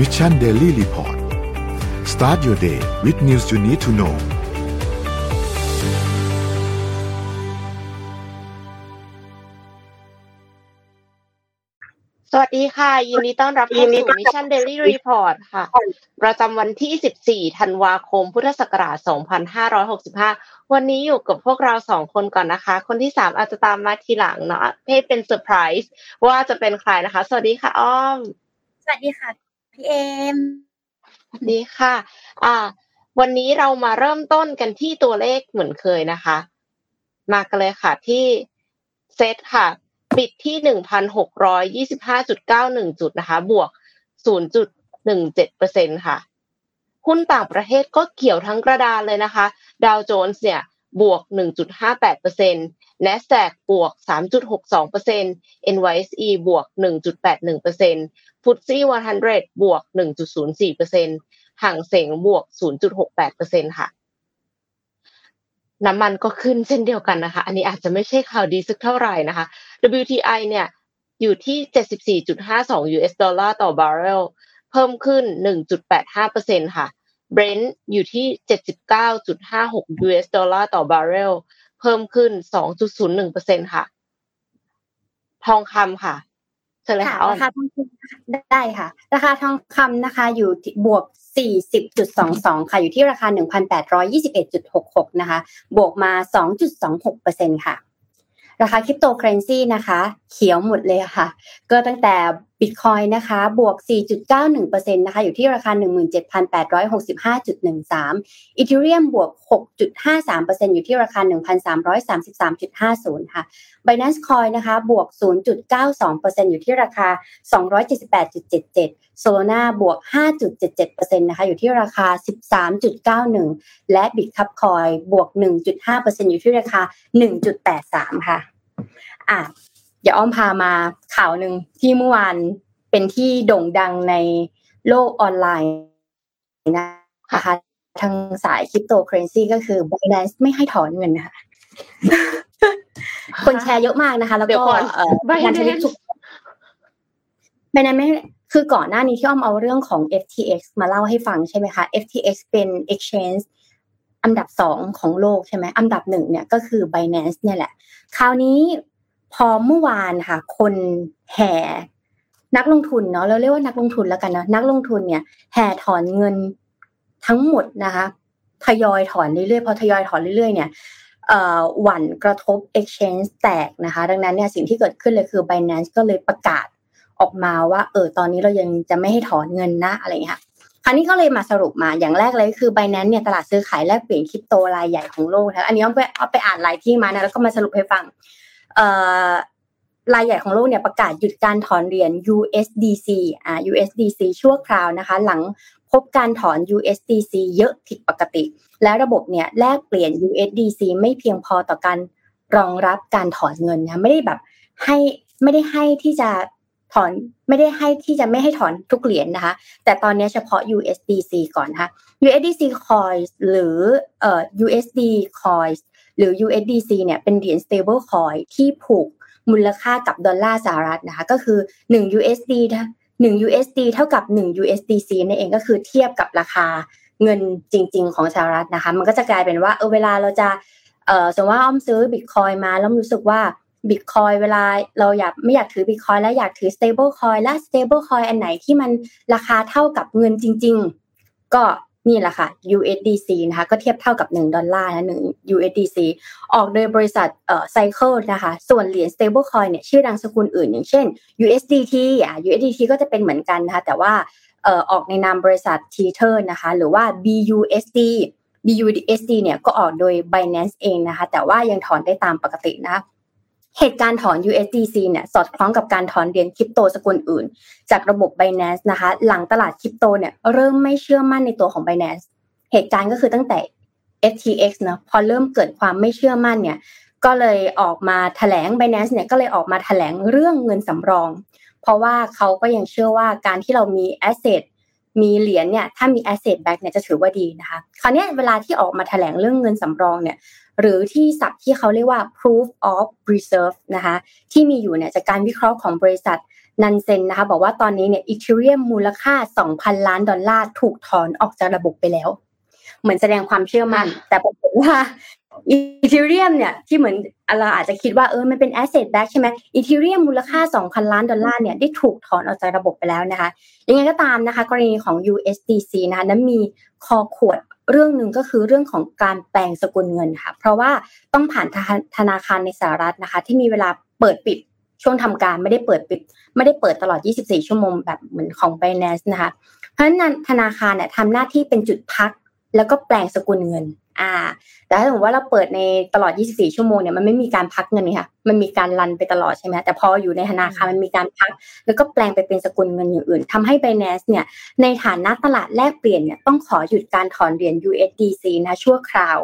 Mission Daily Report start your day with news you need to know สวัสดีค่ะ ยินดีต้อนรับเข้าสู่ Mission Daily Report ค่ะ ประจำวันที่ 14 ธันวาคม พุทธศักราช 2565 วันนี้อยู่กับพวกเราสองคนก่อนนะคะ คนที่3อาจจะตามมาทีหลังเนาะเพ่เป็นเซอร์ไพรส์ว่าจะเป็นใครนะคะ สวัสดีค่ะอ้อม สวัสดีค่ะ พี่เอมสวัสดีค่ะ อ่า วันนี้เรามาเริ่มต้นกันที่ตัวเลขเหมือนเคยนะคะ มากันเลยค่ะที่เซตค่ะ ปิดที่หนึ่งพันหกร้อยยี่สิบห้าจุดเก้าหนึ่งจุดนะคะ บวกศูนย์จุดหนึ่งเจ็ดเปอร์เซ็นค่ะหุ้นต่างประเทศก็เกี่ยวทั้งกระดานเลยนะคะ ดาวโจนส์เนี่ย บวก 1.58% NASDAQ บวก 3.62% NYSE บวก 1.81% FTSE 100 บวก 1.04%ห่างเสงบวก 0.68%ค่ะ น้ำมันก็ขึ้นเช่นเดียวกันนะคะ อันนี้อาจจะไม่ใช่ข่าวดีสักเท่าไหร่นะคะ WTI เนี่ยอยู่ที่ 74.52 US ดอลลาร์ต่อบาร์เรล เพิ่มขึ้น 1.85%ค่ะ Brent อยู่ที่ 79.56 US ดอลลาร์ต่อบาร์เรล เพิ่มขึ้น 2.01%ค่ะ ทองคำค่ะเชิญเลยค่ะค่ะอ้อมราคาทองคำได้ค่ะ ราคาทองคำนะคะ อยู่ที่บวก 40.22 ค่ะ อยู่ที่ราคา 1,821.66 นะคะ บวกมา 2.26%ค่ะ ราคาคริปโตเคอเรนซีนะคะ เขียวหมดเลยค่ะ ก็ตั้งแต่ บิตคอยนะคะบวก 4.91%นะคะอยู่ที่ราคา 17,865.13อีเทเรียมบวก 6.53%อยู่ที่ราคา 1,333.50 ค่ะ Binance Coin นะคะบวก 0.92%อยู่ที่ราคา 278.77 Solana บวก 5.77%นะคะอยู่ที่ราคา 13.91 และ Bitcup Coin บวก 1.5%อยู่ที่ราคา 1.83 ค่ะอะ เดี๋ยวอ้อมพามาข่าวหนึ่งที่เมื่อวานเป็นที่โด่งดังในโลกออนไลน์นะคะทางสายคริปโตเคอเรนซีก็คือ Binance ไม่ให้ถอนเงินนะคะคนแชร์เยอะมากนะคะ แล้วเดี๋ยก็วก่อนเอ่อ Binance การทวิตถูก Binance ไม่คือก่อนหน้านี้ที่อ้อมเอาเรื่องของ FTX มาเล่าให้ฟังใช่ไหมคะ FTX เป็น exchange อันดับสองของโลกใช่ไหมอันดับหนึ่งเนี่ยก็คือ Binance เนี่ยแหละ คราวนี้ พอเมื่อวานค่ะ คนแห่นักลงทุนเนาะเราเรียกว่านักลงทุนแล้วกันเนาะนักลงทุนเนี่ยแห่ถอนเงินทั้งหมดนะคะทยอยถอนเรื่อยๆพอทยอยถอนเรื่อยๆเนี่ยหวั่นกระทบ exchange แตกนะคะ ดังนั้นเนี่ยสิ่งที่เกิดขึ้นเลยคือ Binance ก็เลยประกาศออกมาว่าเออตอนนี้เรายังจะไม่ให้ถอนเงินนะอะไรอย่างเงี้ยค่ะคราวนี้ก็เลยมาสรุปมาอย่างแรกเลยคือ Binance เนี่ยตลาดซื้อขายแลกเปลี่ยนคริปโตรายใหญ่ของโลกนะอันนี้เอาไปเอาไปอ่านรายที่มานะแล้วก็มาสรุปให้ฟัง รายใหญ่ของโลกเนี่ยประกาศหยุดการถอนเหรียญ USDC อ่า USDC ชั่วคราวนะคะ หลังพบการถอน USDC เยอะผิดปกติ และระบบเนี่ยแลกเปลี่ยน USDC ไม่เพียงพอต่อการรองรับการถอนเงินนะไม่ได้แบบให้ไม่ได้ให้ที่จะถอนไม่ได้ให้ที่จะไม่ให้ถอนทุกเหรียญนะคะ แต่ตอนนี้เฉพาะ USDC ก่อนนะคะ USDC coins หรือเอ่อ USD coins หรือ USDC เนี่ยเป็นเหรียญ stable coin ที่ผูกมูลค่ากับดอลลาร์สหรัฐนะคะก็คือ 1 USD 1 USD เท่ากับ 1 USDC นั่นเองก็คือเทียบกับราคาเงินจริง ๆ ของสหรัฐนะคะมันก็จะกลายเป็นว่าเออเวลาเราจะเออสมมติว่าอ้อมซื้อบิตคอยมาแล้วรู้สึกว่าบิตคอยเวลาเราอยากไม่อยากถือบิตคอยแล้วอยากถือ stable coin และ stable coin อันไหนที่มันราคาเท่ากับเงินจริง ๆ ก็ นี่แหละค่ะ USDC นะคะก็เทียบเท่ากับ 1 ดอลลาร์นะ1 USDC ออกโดยบริษัทเอ่อ Cycle นะคะส่วนเหรียญ stable coin เนี่ยชื่อดังสกุลอื่น อย่างเช่น USDT อะ USDT ก็จะเป็นเหมือนกันนะคะแต่ว่าเอ่อออกในนามบริษัท Tether นะคะหรือว่า BUSD BUSD เนี่ยก็ออกโดย Binance เองนะคะแต่ว่ายังถอนได้ตามปกตินะ เหตุการณ์ถอน USDC เนี่ยสอดคล้องกับการถอนเหรียญคริปโตสกุลอื่น จากระบบ Binance นะคะ หลังตลาดคริปโตเนี่ยเริ่มไม่เชื่อมั่นในตัวของ Binance เหตุการณ์ก็คือตั้งแต่ FTX เนอะพอเริ่มเกิดความไม่เชื่อมั่นเนี่ยก็เลยออกมาแถลง Binance เนี่ยก็เลยออกมาแถลงเรื่องเงินสำรอง เพราะว่าเขาก็ยังเชื่อว่าการที่เรามี asset มีเหรียญเนี่ยถ้ามี asset back เนี่ยจะถือว่าดีนะคะคราวนี้เวลาที่ออกมาแถลงเรื่องเงินสำรองเนี่ย หรือที่ศัพท์ที่เขาเรียกว่า proof of reserve นะคะที่มีอยู่เนี่ยจากการวิเคราะห์ของบริษัท Nansen นะคะบอกว่าตอนนี้เนี่ย Ethereum มูลค่า 2,000 ล้านดอลลาร์ถูกถอนออกจากระบบไปแล้ว เหมือนแสดงความเชื่อมั่น แต่ปรากฏว่า Ethereum เนี่ยที่เหมือนเราอาจจะคิดว่าเออมันเป็น asset back ใช่ไหม Ethereum มูลค่า 2,000 ล้านดอลลาร์เนี่ยได้ถูกถอนออกจากระบบไปแล้วนะคะยังไงก็ตามนะคะกรณีของ USDC นะคะนั้นมีคอขวดเรื่องหนึ่งก็คือเรื่องของการแปลงสกุลเงินค่ะ เพราะว่าต้องผ่านธนาคารในสหรัฐนะคะ ที่มีเวลาเปิดปิดช่วงทำการไม่ได้เปิดปิด ไม่ได้เปิดตลอด 24 ชั่วโมงแบบเหมือนของ Binance นะคะ เพราะฉะนั้นธนาคารเนี่ยทำหน้าที่เป็นจุดพัก แล้วก็แปลงสกุลเงิน อ่า แต่ถ้าสมมติว่าเราเปิดในตลอด 24 ชั่วโมงเนี่ยมันไม่มีการพักเงินค่ะ มันมีการรันไปตลอดใช่ไหมแต่พออยู่ในธนาคารมันมีการพัก แล้วก็แปลงไปเป็นสกุลเงินอย่างอื่นทำให้ Binance เนี่ยในฐานะตลาดแลกเปลี่ยนเนี่ยต้องขอหยุดการถอนเหรียญ USDC นะชั่วคราว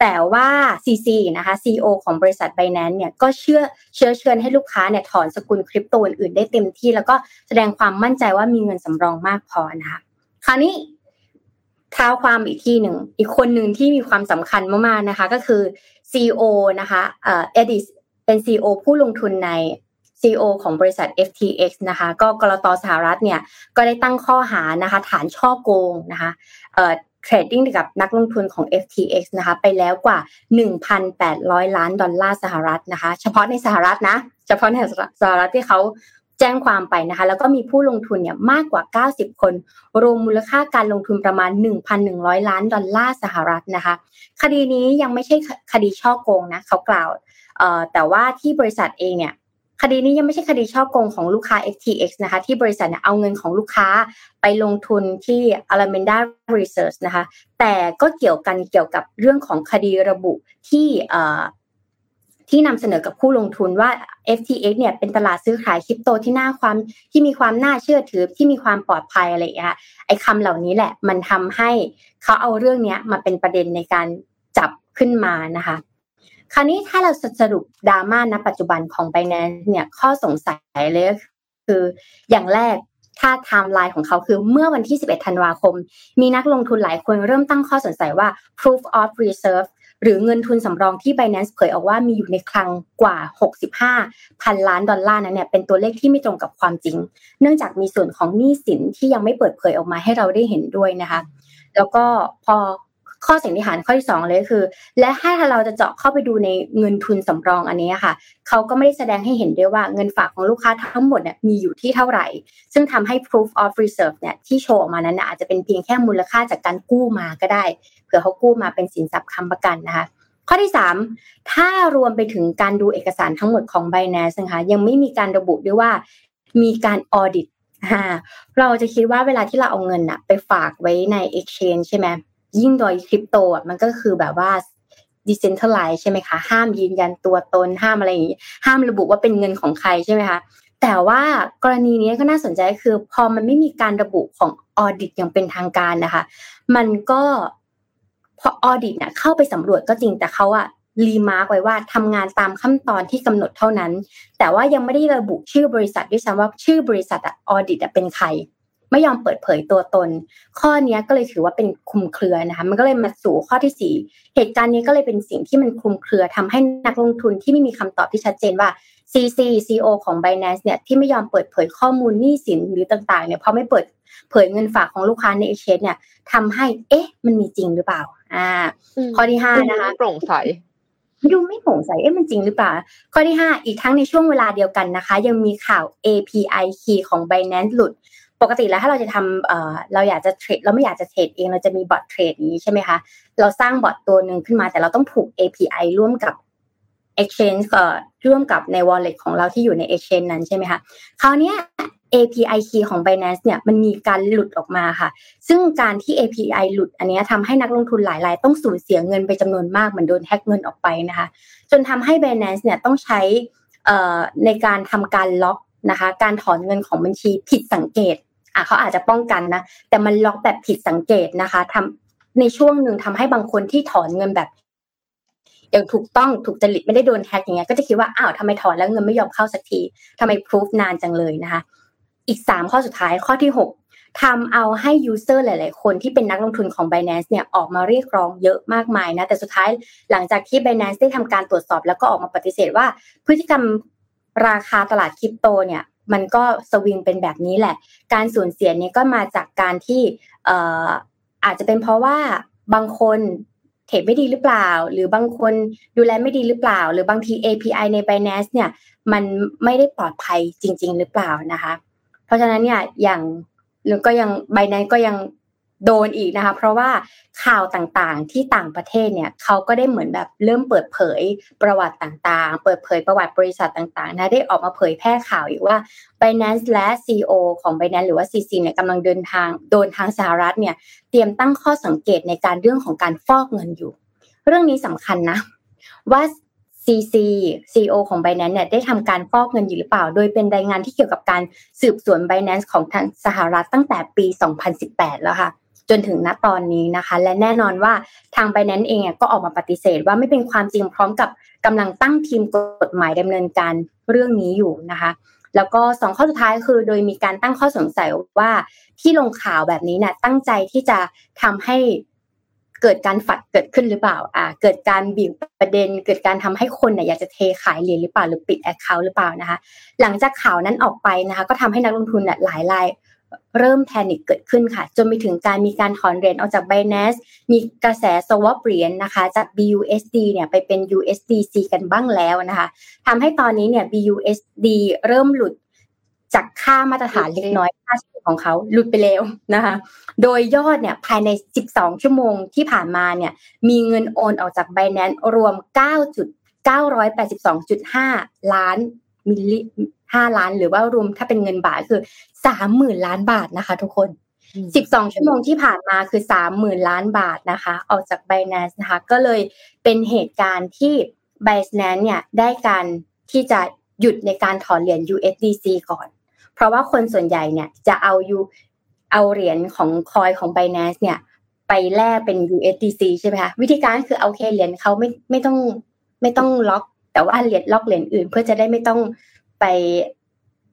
แต่ว่า CC นะคะ CEO ของบริษัท Binance เนี่ยก็เชื่อเชื้อเชิญให้ลูกค้าเนี่ยถอนสกุลคริปโตอื่นได้เต็มที่ แล้วก็แสดงความมั่นใจว่ามีเงินสำรองมากพอนะคะคราวนี้เท้าความอีกที่หนึ่ง อีกคนหนึ่งที่มีความสำคัญมากๆนะคะ ก็คือ CEO นะคะเอ่อเอดิสเป็น CEO ผู้ลงทุนใน CEO ของบริษัท FTX นะคะ ก็กรตสหรัฐเนี่ยก็ได้ตั้งข้อหานะคะ ฐานช่อโกงนะคะเอ่อเทรดดิ้งกับนักลงทุนของ FTX นะคะ ไปแล้วกว่า 1,800 ล้านดอลลาร์สหรัฐนะคะ เฉพาะในสหรัฐนะ เฉพาะในสหรัฐที่เขา แจ้งความไปนะคะ แล้วก็มีผู้ลงทุนเนี่ยมากกว่า 90 คน รวมมูลค่าการลงทุนประมาณ 1,100 ล้านดอลลาร์สหรัฐนะคะ คดีนี้ยังไม่ใช่คดีช่อโกงนะเขากล่าวแต่ว่าที่บริษัทเองเนี่ยคดีนี้ยังไม่ใช่คดีช่อโกงของลูกค้า FTX นะคะ ที่บริษัทเนี่ยเอาเงินของลูกค้าไปลงทุนที่ Alameda Research นะคะ แต่ก็เกี่ยวกันเกี่ยวกับเรื่องของคดีระบุที่ ที่นำเสนอกับผู้ลงทุนว่า FTX เนี่ยเป็นตลาดซื้อขายคริปโตที่น่าความที่มีความน่าเชื่อถือที่มีความปลอดภัยอะไรอย่างเงี้ยไอ้คำเหล่านี้แหละมันทำให้เขาเอาเรื่องเนี้ยมาเป็นประเด็นในการจับขึ้นมานะคะคราวนี้ถ้าเราสรุปดราม่าณปัจจุบันของ b บ n a n c e เนี่ยข้อสงสัยเลยคืออย่างแรกถ้าไทม์ไลน์ของเขาคือเมื่อวันที่ 11 ธันวาคม มีนักลงทุนหลายคนเริ่มตั้งข้อสงสัยว่า proof of reserve หรือเงินทุนสำรองที่ Binance เผยออกว่ามีอยู่ในคลังกว่า 65 พันล้านดอลลาร์นั้นเนี่ยเป็นตัวเลขที่ไม่ตรงกับความจริง เนื่องจากมีส่วนของหนี้สินที่ยังไม่เปิดเผยออกมาให้เราได้เห็นด้วยนะคะ แล้วก็พอ ข้อสันนิษฐานข้อที่2เลยคือ และถ้าเราจะเจาะเข้าไปดูในเงินทุนสำรองอันนี้ค่ะเขาก็ไม่ได้แสดงให้เห็นด้วยว่าเงินฝากของลูกค้าทั้งหมดเนี่ยมีอยู่ที่เท่าไหร่ ซึ่งทำให้ proof of reserve เนี่ยที่โชว์ออกมานั้นอาจจะเป็นเพียงแค่มูลค่าจากการกู้มาก็ได้เผื่อเขากู้มาเป็นสินทรัพย์ค้ำประกันนะคะข้อที่ 3 ถ้ารวมไปถึงการดูเอกสารทั้งหมดของ Binance นะคะยังไม่มีการระบุด้วยว่ามีการออดิตเราจะคิดว่าเวลาที่เราเอาเงินอะไปฝากไว้ใน exchange ใช่ไหม ยิ่งโดยคริปโตอะมันก็คือแบบว่า decentralized ใช่ไหมคะ ห้ามยืนยันตัวตนห้ามอะไรอย่างนี้ ห้ามระบุว่าเป็นเงินของใครใช่ไหมคะแต่ว่ากรณีนี้ก็น่าสนใจคือ พอมันไม่มีการระบุของ audit อย่างเป็นทางการนะคะ มันก็พอ audit เนี่ยเข้าไปสำรวจก็จริงแต่เขาอะ remark ไว้ว่าทำงานตามขั้นตอนที่กำหนดเท่านั้น แต่ว่ายังไม่ได้ระบุชื่อบริษัทด้วยซ้ำว่าชื่อบริษัท audit เป็นใคร ไม่ยอมเปิดเผยตัวตน ข้อนี้ก็เลยถือว่าเป็นคุมเครือนะคะมันก็เลยมาสู่ข้อที่ 4 เหตุการณ์นี้ก็เลยเป็นสิ่งที่มันคุมเครือทำให้นักลงทุนที่ไม่มีคำตอบที่ชัดเจนว่า CC CEO ของ Binance เนี่ยที่ไม่ยอมเปิดเผยข้อมูลหนี้สินหรือต่างๆเนี่ยเพราะไม่เปิดเผยเงินฝากของลูกค้าในเอเชเนี่ยทำให้เอ๊ะ มันมีจริงหรือเปล่า อ่า ข้อที่ห้านะคะโปร่งใสดูไม่โปร่งใสเอ๊ะมันจริงหรือเปล่า ข้อที่ห้าอีกทั้งในช่วงเวลาเดียวกันนะคะ ยังมีข่าว API key ของ Binance หลุด ปกติแล้วถ้าเราจะทำเอ่อเราอยากจะเทรดเราไม่อยากจะเทรดเองเราจะมีบอทเทรดนี้ใช่ไหมคะ เราสร้างบอทตัวหนึ่งขึ้นมา แต่เราต้องผูก API ร่วมกับ exchange ก็ร่วมกับใน wallet ของเราที่อยู่ใน exchange นั้นใช่ไหมคะคราวนี้ API key ของ Binance เนี่ยมันมีการหลุดออกมาค่ะ ซึ่งการที่ API หลุดอันนี้ทำให้นักลงทุนหลายรายต้องสูญเสียเงินไปจำนวนมากเหมือนโดนแฮกเงินออกไปนะคะ จนทำให้ Binance เนี่ยต้องใช้ในการทำการล็อกนะคะ การถอนเงินของบัญชีผิดสังเกต อะเขาอาจจะป้องกันนะ แต่มันล็อกแบบผิดสังเกตนะคะทำในช่วงหนึ่งทำให้บางคนที่ถอนเงินแบบอย่างถูกต้องถูกจริตไม่ได้โดนแฮกอย่างเงี้ยก็จะคิดว่าอ้าวทำไมถอนแล้วเงินไม่ยอมเข้าสักทีทำไมพิสูจน์นานจังเลยนะคะ อีกสามข้อสุดท้ายข้อที่หกทำเอาให้ user หลาย ๆ คนที่เป็นนักลงทุนของ Binance เนี่ยออกมาเรียกร้องเยอะมากมายนะ แต่สุดท้ายหลังจากที่ Binance ได้ทำการตรวจสอบแล้วก็ออกมาปฏิเสธว่า พฤติกรรมราคาตลาดคริปโตเนี่ย มันก็สวิงเป็นแบบนี้แหละ การสูญเสียนี้ก็มาจากการที่เอ่ออาจจะเป็นเพราะว่าบางคนเทรดไม่ดีหรือเปล่า หรือบางคนดูแลไม่ดีหรือเปล่า หรือบางที API ใน Binance เนี่ยมันไม่ได้ปลอดภัยจริง ๆ หรือเปล่านะคะ เพราะฉะนั้นเนี่ยอย่างหรือก็ยัง Binance ก็ยัง โดนอีกนะคะเพราะว่าข่าวต่างๆที่ต่างประเทศเนี่ยเขาก็ได้เหมือนแบบเริ่มเปิดเผยประวัติต่างๆ เปิดเผยประวัติบริษัทต่างๆนะได้ออกมาเผยแพร่ข่าวอีกว่า Binance และ CEO ของ Binance หรือว่า CC เนี่ยกำลังเดินทางโดนทางสหรัฐเนี่ยเตรียมตั้งข้อสังเกตในการเรื่องของการฟอกเงินอยู่ เรื่องนี้สำคัญนะว่า CC CEO ของ Binance เนี่ยได้ทำการฟอกเงินอยู่หรือเปล่า โดยเป็นรายงานที่เกี่ยวกับการสืบสวน Binance ของทางสหรัฐตั้งแต่ปี 2018 แล้วค่ะ จนถึงณตอนนี้นะคะ และแน่นอนว่าทาง b บ n น n c e เองก็ออกมาปฏิเสธว่าไม่เป็นความจริงพร้อมกับกำลังตั้งทีมกฎหมายดำเนินการเรื่องนี้อยู่นะคะแล้วก็สองข้อสุดท้ายคือ โดยมีการตั้งข้อสงสัยว่าที่ลงข่าวแบบนี้เนี่ยตั้งใจที่จะทำให้เกิดการฝัดเกิดขึ้นหรือเปล่า อ่า เกิดการบีบประเด็น เกิดการทำให้คนเนี่ยอยากจะเทขายเหรียญหรือเปล่าหรือปิดแอคเคาท์หรือเปล่านะคะ หลังจากข่าวนั้นออกไปนะคะ ก็ทำให้นักลงทุนเนี่ยหลายราย เริ่มแพนิคเกิดขึ้นค่ะ จนไปถึงการมีการถอนเหรียญออกจาก Binance มีกระแส swap เหรียญนะคะ จาก BUSD เนี่ยไปเป็น USDC กันบ้างแล้วนะคะทำให้ตอนนี้เนี่ย BUSD เริ่มหลุดจากค่ามาตรฐานเล็กน้อยค่าเฉลี่ยของเขาหลุดไปแล้วนะคะ โดยยอดเนี่ยภายใน 12 ชั่วโมงที่ผ่านมาเนี่ยมีเงินโอนออกจาก Binance รวม 9.982.5 ล้านมิลลิ ห้าล้าน หรือว่ารวมถ้าเป็นเงินบาทคือสามหมื่นล้านบาทนะคะ ทุกคนสิบสองชั่วโมงที่ผ่านมาคือสามหมื่นล้านบาทนะคะ ออกจาก b บ n a n c e นะคะ ก็เลยเป็นเหตุการณ์ที่ b บ n a n c e เนี่ยได้การที่จะหยุดในการถอนเหรียญ USDC ก่อน เพราะว่าคนส่วนใหญ่เนี่ยจะเอา U เอาเหรียญของคอยของ Binance เนี่ยไปแลกเป็น USDC ใช่ไหมคะวิธีการคือเอาเคเหรียญเขาไม่ไม่ต้องไม่ต้องล็อก แต่ว่าเหรียญล็อกเหรียญอื่น เพื่อจะได้ไม่ต้อง ไป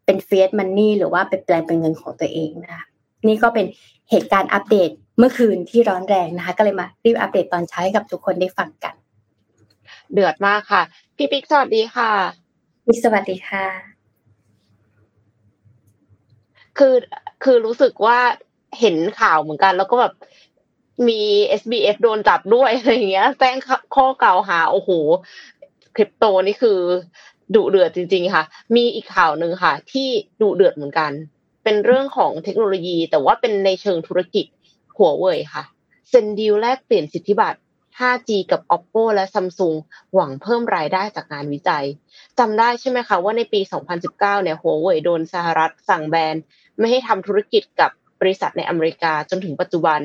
เป็นเฟสมันนี่หรือว่าไปแปลงเป็นเงินของตัวเองนะคะนี่ก็เป็นเหตุการณ์อัปเดตเมื่อคืนที่ร้อนแรงนะคะ ก็เลยมารีบอัปเดตตอนเช้าให้กับทุกคนได้ฟังกัน เดือดมากค่ะ พี่ปิ๊กสวัสดีค่ะปิ๊กสวัสดีค่ะ คือคือรู้สึกว่าเห็นข่าวเหมือนกัน แล้วก็แบบมี SBF โดนจับด้วยอะไรเงี้ยแจ้งข้อกล่าวหา โอ้โหคริปโตนี่คือ ดุเดือดจริง ๆ ค่ะ มีอีกข่าวหนึ่งค่ะ ที่ดุเดือดเหมือนกัน เป็นเรื่องของเทคโนโลยี แต่ว่าเป็นในเชิงธุรกิจหัวเว่ยค่ะเซ็นดีลแลกเปลี่ยนสิทธิบัตร 5G กับ Oppo และ Samsung หวังเพิ่มรายได้จากงานวิจัยจำได้ใช่ไหมคะว่าในปี 2019 เนี่ยหัวเว่ยโดนสหรัฐสั่งแบนไม่ให้ทำธุรกิจกับบริษัทในอเมริกาจนถึงปัจจุบัน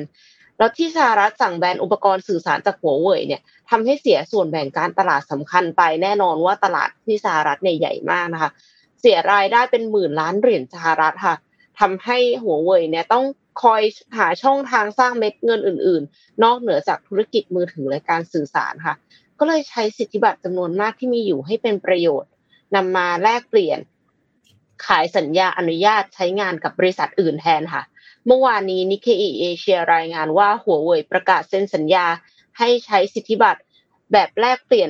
แล้วที่สหรัฐสั่งแบนอุปกรณ์สื่อสารจากหัวเว่ยเนี่ยทำให้เสียส่วนแบ่งการตลาดสำคัญไปแน่นอนว่าตลาดที่สหรัฐเนี่ยใหญ่มากนะคะ เสียรายได้เป็นหมื่นล้านเหรียญสหรัฐค่ะทำให้หัวเว่ยเนี่ยต้องคอยหาช่องทางสร้างเม็ดเงินอื่น ๆ นอกเหนือจากธุรกิจมือถือและการสื่อสารค่ะ ก็เลยใช้สิทธิบัตรจำนวนมากที่มีอยู่ให้เป็นประโยชน์นำมาแลกเปลี่ยน ขายสัญญาอนุญาตใช้งานกับบริษัทอื่นแทนค่ะ เมื่อวานนี้นิเคอีเอเชียรายงานว่าหัวเว่ยประกาศเซ็นสัญญา ให้ใช้สิทธิบัตรแบบแลกเปลี่ยน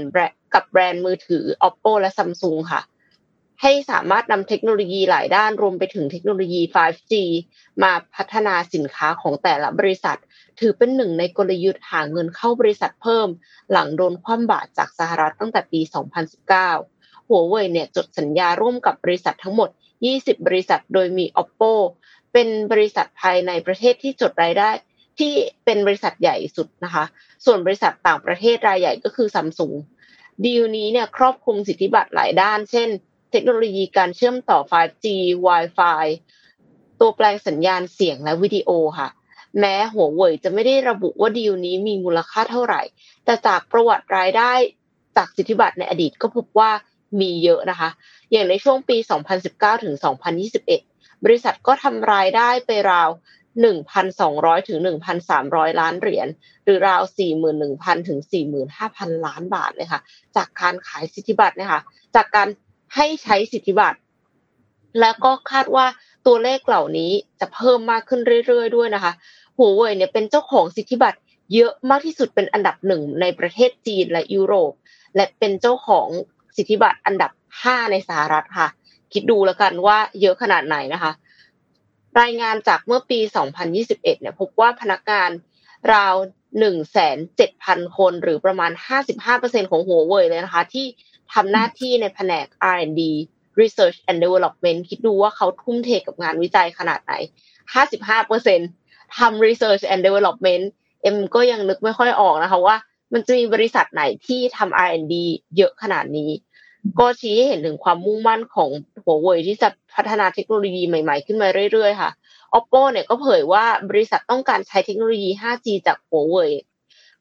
กับแบรนด์มือถือ Oppo และ Samsung ค่ะ ให้สามารถนำเทคโนโลยีหลายด้านรวมไปถึงเทคโนโลยี 5G มาพัฒนาสินค้าของแต่ละบริษัท ถือเป็นหนึ่งในกลยุทธ์หาเงินเข้าบริษัทเพิ่ม หลังโดนคว่ำบาตรจากสหรัฐตั้งแต่ปี 2019 หัวเว่ยเนี่ยจดสัญญาร่วมกับบริษัททั้งหมด 20 บริษัท โดยมี Oppo เป็นบริษัทภายในประเทศที่จดรายได้ ที่เป็นบริษัทใหญ่สุดนะคะ ส่วนบริษัทต่างประเทศรายใหญ่ก็คือซัมซุงดีลนี้เนี่ยครอบคลุมสิทธิบัตรหลายด้าน เช่น เทคโนโลยีการเชื่อมต่อ 5G Wi-Fi ตัวแปลงสัญญาณเสียงและวิดีโอค่ะ แม้หัวเว่ยจะไม่ได้ระบุว่าดีลนี้มีมูลค่าเท่าไหร่ แต่จากประวัติรายได้จากสิทธิบัตรในอดีตก็พบว่ามีเยอะนะคะ อย่างในช่วงปี 2019 ถึง 2021 บริษัทก็ทำรายได้ไปราว 1,200 ถึง 1,300 ล้านเหรียญหรือราว 41,000 ถึง 45,000 ล้านบาทเลยค่ะ จากการขายสิทธิบัตรนะคะจากการให้ใช้สิทธิบัตร แล้วก็คาดว่าตัวเลขเหล่านี้จะเพิ่มมากขึ้นเรื่อยๆ ด้วยนะคะหัวเว่ยเนี่ยเป็นเจ้าของสิทธิบัตรเยอะมากที่สุดเป็นอันดับหนึ่งในประเทศจีนและยุโรป และเป็นเจ้าของสิทธิบัตรอันดับ 5 ในสหรัฐค่ะ คิดดูแล้วกันว่าเยอะขนาดไหนนะคะ รายงานจากเมื่อปี 2021 เนี่ยพบว่าพนักงานราว 1,700,000 คนหรือประมาณ 55%ของหัวเว่ยเลยนะคะ ที่ทำหน้าที่ในแผนก R&D Research and Development คิดดูว่าเขาทุ่มเทกับงานวิจัยขนาดไหน 55%ทำ Research and Development เอ็มก็ยังนึกไม่ค่อยออกนะคะว่ามันจะมีบริษัทไหนที่ทำ R&D เยอะขนาดนี้ ก็ชี้ให้เห็นถึงความมุ่งมั่นของหัวเว่ยที่จะพัฒนาเทคโนโลยีใหม่ๆ ขึ้นมาเรื่อยๆค่ะ Oppo เนี่ยก็เผยว่าบริษัทต้องการใช้เทคโนโลยี 5G จากหัวเว่ย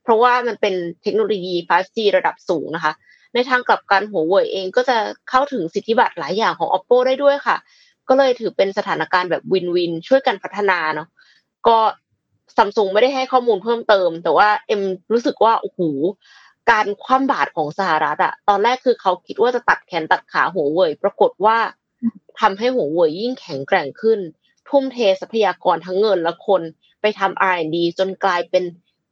เพราะว่ามันเป็นเทคโนโลยี 5G ระดับสูงนะคะ ในทางกลับกันหัวเว่ยเองก็จะเข้าถึงสิทธิบัตรหลายอย่างของ Oppo ได้ด้วยค่ะ ก็เลยถือเป็นสถานการณ์แบบวินวินช่วยกันพัฒนาเนาะก็ซัมซุงไม่ได้ให้ข้อมูลเพิ่มเติม แต่ว่าเอ็มรู้สึกว่าโอ้โห การคว่ำบาตรของสหรัฐอะตอนแรกคือเขาคิดว่าจะตัดแขนตัดขาหัวเว่ยปรากฏว่าทำให้หัวเว่ยยิ่งแข็งแกร่งขึ้น ทุ่มเททรัพยากรทั้งเงินและคนไปทำ R&D จนกลายเป็น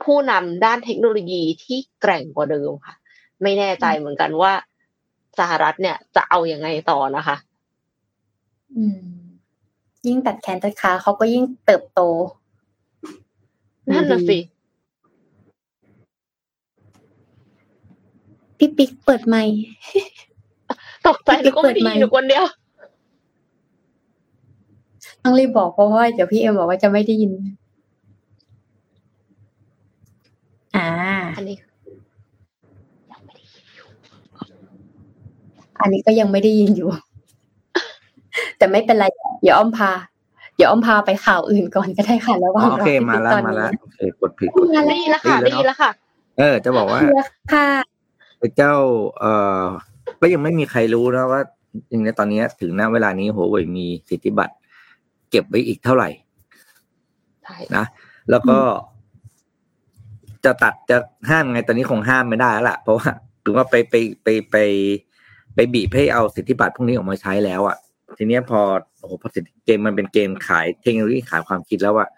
ผู้นำด้านเทคโนโลยีที่แกร่งกว่าเดิมค่ะ ไม่แน่ใจเหมือนกันว่าสหรัฐเนี่ยจะเอาอยัางไงต่อนะคะ อืม ยิ่งตัดแขนตัดขาเขาก็ยิ่งเติบโตนั่นน่ะสิ พี่ปิ๊กเปิดไมค์ตกใจแล้วก็ไม่ไดีอยู่คนเดียวต้องรีบบอกเพราะว่าเดี๋ยวพี่เอ็มบอกว่าจะไม่ได้ยิน อ่า อันนี้อันนี้ก็ยังไม่ได้ยินอยู่ แต่ไม่เป็นไรเดี๋ยวอ้อมพา เดี๋ยวอ้อมพาไปข่าวอื่นก่อนก็ได้ค่ะ แล้วว่าโอเคมาแล้วมาแล้วโอเคกดผิดกดได้แล้วค่ะได้แล้วค่ะ เออ จะบอกว่าค่ะ เจ้า เอ่อ ก็ยังไม่มีใครรู้นะว่าจริงในตอนนี้ถึงณเวลานี้หัวเว่ยมีสิทธิบัตรเก็บไว้อีกเท่าไหร่ใช่นะแล้วก็ จะตัดจะห้ามไงตอนนี้คงห้ามไม่ได้แล้วล่ะ เพราะว่าถือว่าไปไปไปไป ไปบีบให้เอาสิทธิบัตรพวกนี้ออกมาใช้แล้วอะ่ะ ทีเนี้ยพอโอ้โหพอสิทธิเกมมันเป็นเกมขายเทคโนโลยีขายความคิดแล้วอะ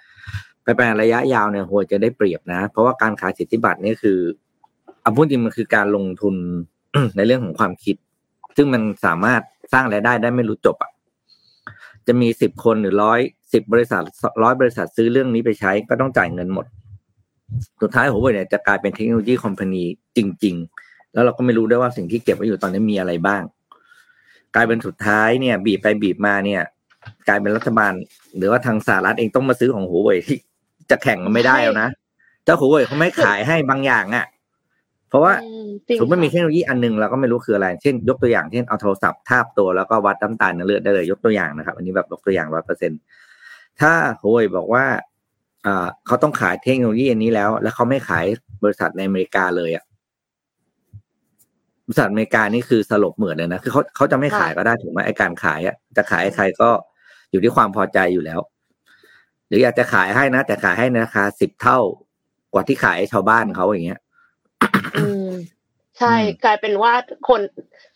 ไปไประยะยาวเนี่ยหัวจะได้เปรียบนะ เพราะว่าการขายสิทธิบัตรนี่คือ เอาพูดจริงมันคือการลงทุนในเรื่องของความคิด ซึ่งมันสามารถสร้างรายได้ได้ไม่รู้จบอะจะมีสิบคนหรือร้อยสิบบริษัทร้อยบริษัทซื้อเรื่องนี้ไปใช้ ก็ต้องจ่ายเงินหมด สุดท้ายหัวเว่ยเนี่ยจะกลายเป็นเทคโนโลยีคอมพานีจริง ๆ แล้วเราก็ไม่รู้ได้วยว่าสิ่งที่เก็บไว้อยู่ตอนนี้มีอะไรบ้าง กลายเป็นสุดท้ายเนี่ย บีบไปบีบมาเนี่ย กลายเป็นรัฐบาล หรือว่าทางสหรัฐเองต้องมาซื้อของหัวเว่ยที่จะแข่งกันไม่ได้แล้วนะเจ้าหัวเว่ยเขาไม่ขายให้บางอย่างอะ เพราะว่าอืมจริงสมมติมันมีเทคโนโลยีอันหนึงเราก็ไม่รู้คืออะไร เช่น ยกตัวอย่างเช่นเอาโทรศัพท์ทาบตัวแล้วก็วัดน้ำตาลในเลือดได้เลย ยกตัวอย่างนะครับ อันนี้แบบยกตัวอย่างร้อยเปอร์เซ็นถ้าโฮยบอกว่าอ่าเขาต้องขายเทคโนโลยีอันนี้แล้ว แล้วเขาไม่ขายบริษัทในอเมริกาเลยอะบริษัทอเมริกานี่คือสลบเหมือนเลยนะคือเขาเขาจะไม่ขายก็ได้ถูกไหมไอการขายอะจะขายให้ใครก็อยู่ที่ความพอใจอยู่แล้ว หรืออยากจะขายให้นะแต่ขายให้ในราคาสิบเท่ากว่าที่ขายให้ชาวบ้านเขาอย่างเงี้ยอืม ใช่อืมกลายเป็นว่าคน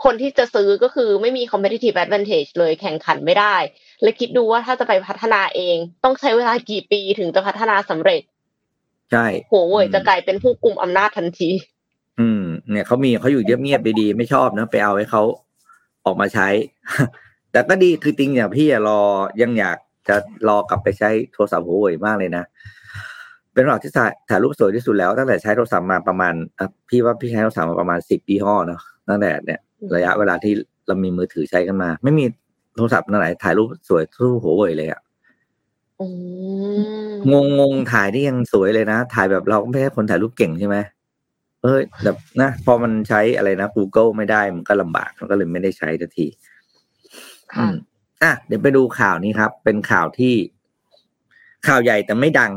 คนที่จะซื้อก็คือไม่มี competitive advantage เลยแข่งขันไม่ได้ และคิดดูว่าถ้าจะไปพัฒนาเอง ต้องใช้เวลากี่ปีถึงจะพัฒนาสำเร็จ ใช่หัวเว่ยจะกลายเป็นผู้กุมอำนาจทันที อืม เนี่ยเขามีเขาอยู่เงียบๆดีๆไม่ชอบนะไปเอาให้เขาออกมาใช้ แต่ก็ดีคือจริงเนี่ยพี่อะรอยังอยากจะรอกลับไปใช้โทรศัพท์หัวเว่ยมากเลยนะ เป็นโทรศัพท์ที่ถ่ายถ่ายรูปสวยที่สุดแล้วตั้งแต่ใช้โทรศัพท์มาประมาณอะพี่ว่าพี่ใช้โทรศัพท์มาประมาณสิบยี่ห้อเนาะตั้งแต่เนี่ยอืมระยะเวลาที่เรามีมือถือใช้กันมา ไม่มีโทรศัพท์ไหนถ่ายรูปสวยสู้หัวเว่ยเลยอะอืมงงงงๆถ่ายที่ยังสวยเลยนะ ถ่ายแบบเราก็ไม่ใช่คนถ่ายรูปเก่งใช่ไหมเอ้ยแบบนะพอมันใช้อะไรนะ Google ไม่ได้มันก็ลำบากมันก็เลยไม่ได้ใช้ทันทีค่ะอืมอะเดี๋ยวไปดูข่าวนี้ครับ เป็นข่าวที่ข่าวใหญ่แต่ไม่ดัง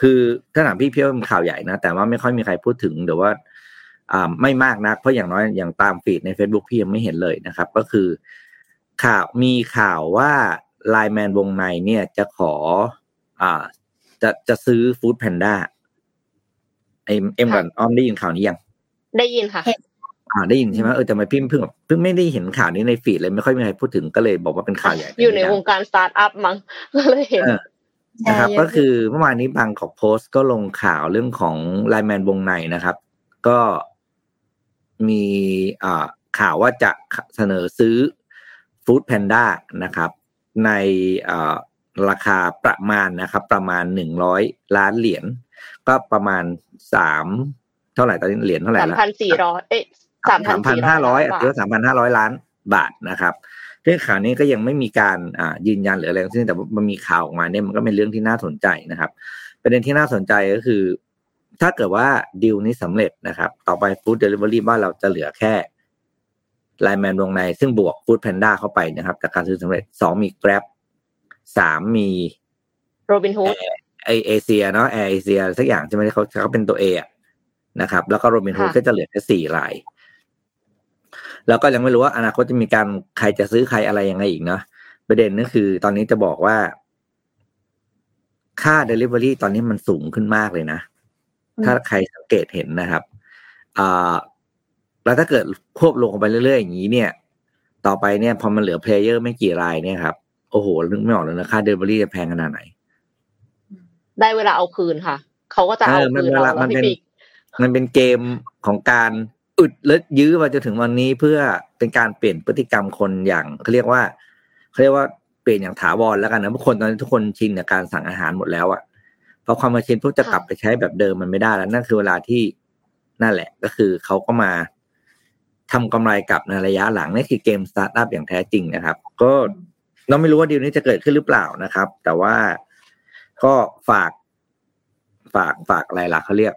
คือถ้าถามพี่เพียวาเป็นข่าวใหญ่นะ แต่ว่าไม่ค่อยมีใครพูดถึงหรือว่าอ่าไม่มากนัก เพราะอย่างน้อยอย่างตามฟีดใน Facebook พี่ยังไม่เห็นเลยนะครับ ก็คือ ข่าวมีข่าวว่าไลแมนวงในเนี่ยจะขอ อ่า จะจะซื้อ Foodpanda เอ็มเอ็มก่อนอ้อมได้ยินข่าวนี้ยัง ได้ยินค่ะอ่าได้ยินใช่ไหมเออแต่ทำไมพี่เพิ่งแบบเพิ่งไม่ได้เห็นข่าวนี้ใน feed เลยไม่ค่อยมีใครพูดถึงก็เลยบอกว่าเป็นข่าวใหญ่แต่อยู่ในไม่ดัวงการสตาร์ทอัพมั้งก็เลยเห็นเออ นะครับ ก็คือเมื่อวานนี้บางกอกโพสต์ก็ลงข่าวเรื่องของ LINE MAN Wongnai นะครับ ก็มีอ่าข่าวว่าจะเสนอซื้อฟู้ดแพนด้านะครับ ในราคาประมาณนะครับ ประมาณหนึ่งร้อยล้านเหรียญก็ประมาณสามเท่าไหร่ตอนนี้เหรียญเท่าไหร่สามพันสี่ร้อยเอ๊ะสามพันห้าร้อยเยอะสามพันห้าร้อยล้านบาทนะครับ เรื่องข่าวนี้ก็ยังไม่มีการอ่ายืนยันหรืออะไรทั้งสิ้นแต่มันมีข่าวออกมาเนี่ยมันก็เป็นเรื่องที่น่าสนใจนะครับ ประเด็นที่น่าสนใจก็คือ ถ้าเกิดว่าดีลนี้สำเร็จนะครับ ต่อไปฟู้ดเดลิเวอรี่บ้านเราจะเหลือแค่LINE MAN Wongnai ซึ่งบวก Foodpanda เข้าไปนะครับจากการซื้อสำเร็จสองมี Grab สามมีโร์เอเชียเนาะแอร์เอเชียสักอย่างใช่ไหมเขาเขาเป็นตัวเอนะครับ แล้วก็โรบินฮูดก็จะเหลือแค่สี่ราย แล้วก็ยังไม่รู้ว่าอนาคตจะมีการใครจะซื้อใครอะไรยังไงอีกเนาะประเด็นก็คือ ตอนนี้จะบอกว่า ค่า Delivery ตอนนี้มันสูงขึ้นมากเลยนะ ถ้าใครสังเกตเห็นนะครับอ่าแล้วถ้าเกิดควบลงไปเรื่อยๆอย่างนี้เนี่ย ต่อไปเนี่ยพอมันเหลือเพลเยอร์ไม่กี่รายเนี่ยครับโอ้โหนึกไม่ออกเลยนะค่าเดลิเวอรี่จะแพงขนาดไหน ได้เวลาเอาคืนค่ะ เขาก็จะเอาคืนเรามันเป็นมันเป็นเกมของการ อึดและยื้อมาจนถึงวันนี้เพื่อเป็นการเปลี่ยนพฤติกรรมคนอย่างเขาเรียกว่าเขาเรียกว่าเปลี่ยนอย่างถาวรแล้วกันนะทุกคนตอนนี้ทุกคนชินกับการสั่งอาหารหมดแล้วอะพอความมาชินพวกจะกลับไปใช้แบบเดิมมันไม่ได้แล้วนั่นคือเวลาที่นั่นแหละ ก็คือเขาก็มาทำกำไรกลับในระยะหลังนี่คือเกมสตาร์ทอัพอย่างแท้จริงนะครับ ก็เราไม่รู้ว่าดีลนี้จะเกิดขึ้นหรือเปล่านะครับ แต่ว่าก็ฝาก ฝากฝากอะไรล่ะเขาเรียก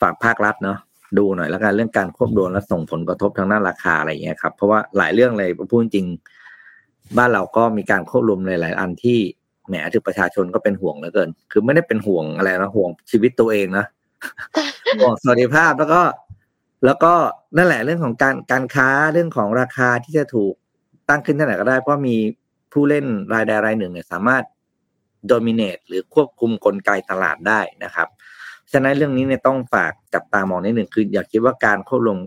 ฝากภาครัฐเนาะ ดูหน่อยแล้วกันเรื่องการควบรวมและส่งผลกระทบทางด้านราคาอะไรเงี้ยครับเพราะว่าหลายเรื่องเลยพูดจริง บ้านเราก็มีการควบรวมหลายๆอันที่แหมถึงประชาชนก็เป็นห่วงเหลือเกิน คือไม่ได้เป็นห่วงอะไรนะห่วงชีวิตตัวเองนะห่วงสวัสดิภาพแล้วก็ แล้วก็นั่นแหละเรื่องของการการค้าเรื่องของราคาที่จะถูกตั้งขึ้นที่ไหนก็ได้ เพราะมีผู้เล่นรายใดรายหนึ่งเนี่ยสามารถโดมิเนตหรือควบคุมกลไกตลาดได้นะครับ ฉะนั้นเรื่องนี้เนี่ยต้องฝากจับตามองนิดหนึ่งคืออย่าคิดว่าการควบลง